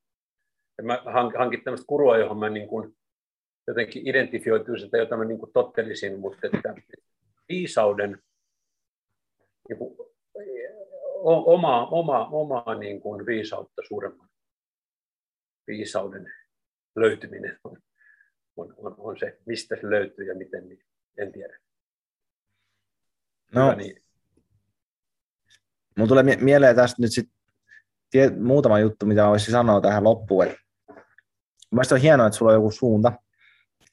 Ja mä hankin tämmöistä gurua, johon mä niin kuin jotenkin identifioituisin tai jota mä niin kuin tottelisin, mutta että viisauden niin kuin, omaa, omaa, omaa niin kuin viisautta suuremman viisauden löytyminen on, on, on, on se, mistä se löytyy ja miten, niin en tiedä. No, Hyvä, niin. Mun tulee mieleen tästä nyt sit tie, muutama juttu, mitä voisi sanoa tähän loppuun. Mielestäni on hienoa, että sulla on joku suunta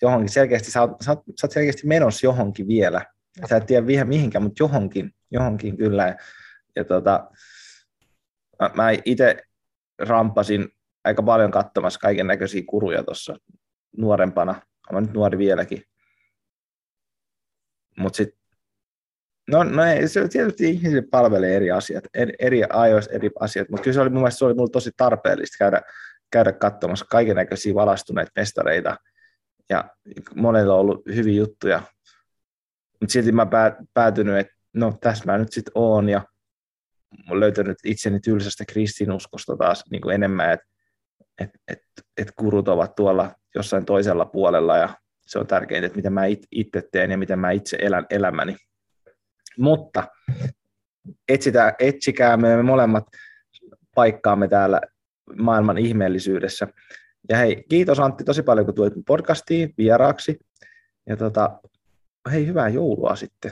johonkin. Selkeästi, sä, oot, sä, oot, sä oot selkeästi menossa johonkin vielä. Sä et tiedä mihinkään, mutta johonkin, johonkin kyllä. Ja, ja tota, mä, mä itse rampasin aika paljon katsomassa kaiken näköisiä kuruja tuossa nuorempana. Olen nyt nuori vieläkin. Mutta sitten No, no ei, se tietysti ihmisille palvelee eri asiat, eri, eri ajoissa eri asiat, mutta kyllä se oli mun mielestä se oli mulle tosi tarpeellista käydä, käydä katsomassa kaiken näköisiä valastuneita mestareita, ja monella on ollut hyviä juttuja, mutta silti mä päätynyt, että no tässä mä nyt sitten oon, ja löytänyt itseni tylsästä kristinuskosta taas niin kuin enemmän, että et, et, et kurut ovat tuolla jossain toisella puolella, ja se on tärkeintä, että mitä mä itse teen ja miten mä itse elän elämäni. Mutta etsitään, etsikäämme me molemmat paikkaamme täällä maailman ihmeellisyydessä. Ja hei, kiitos Antti tosi paljon, kun tulit podcastiin vieraaksi. Ja tota, hei, hyvää joulua sitten.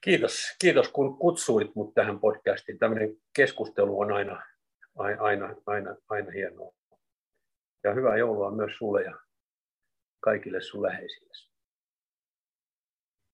Kiitos, kiitos kun kutsuit mut tähän podcastiin. Tämmöinen keskustelu on aina, aina, aina, aina hienoa. Ja hyvää joulua myös sulle ja kaikille sun läheisille.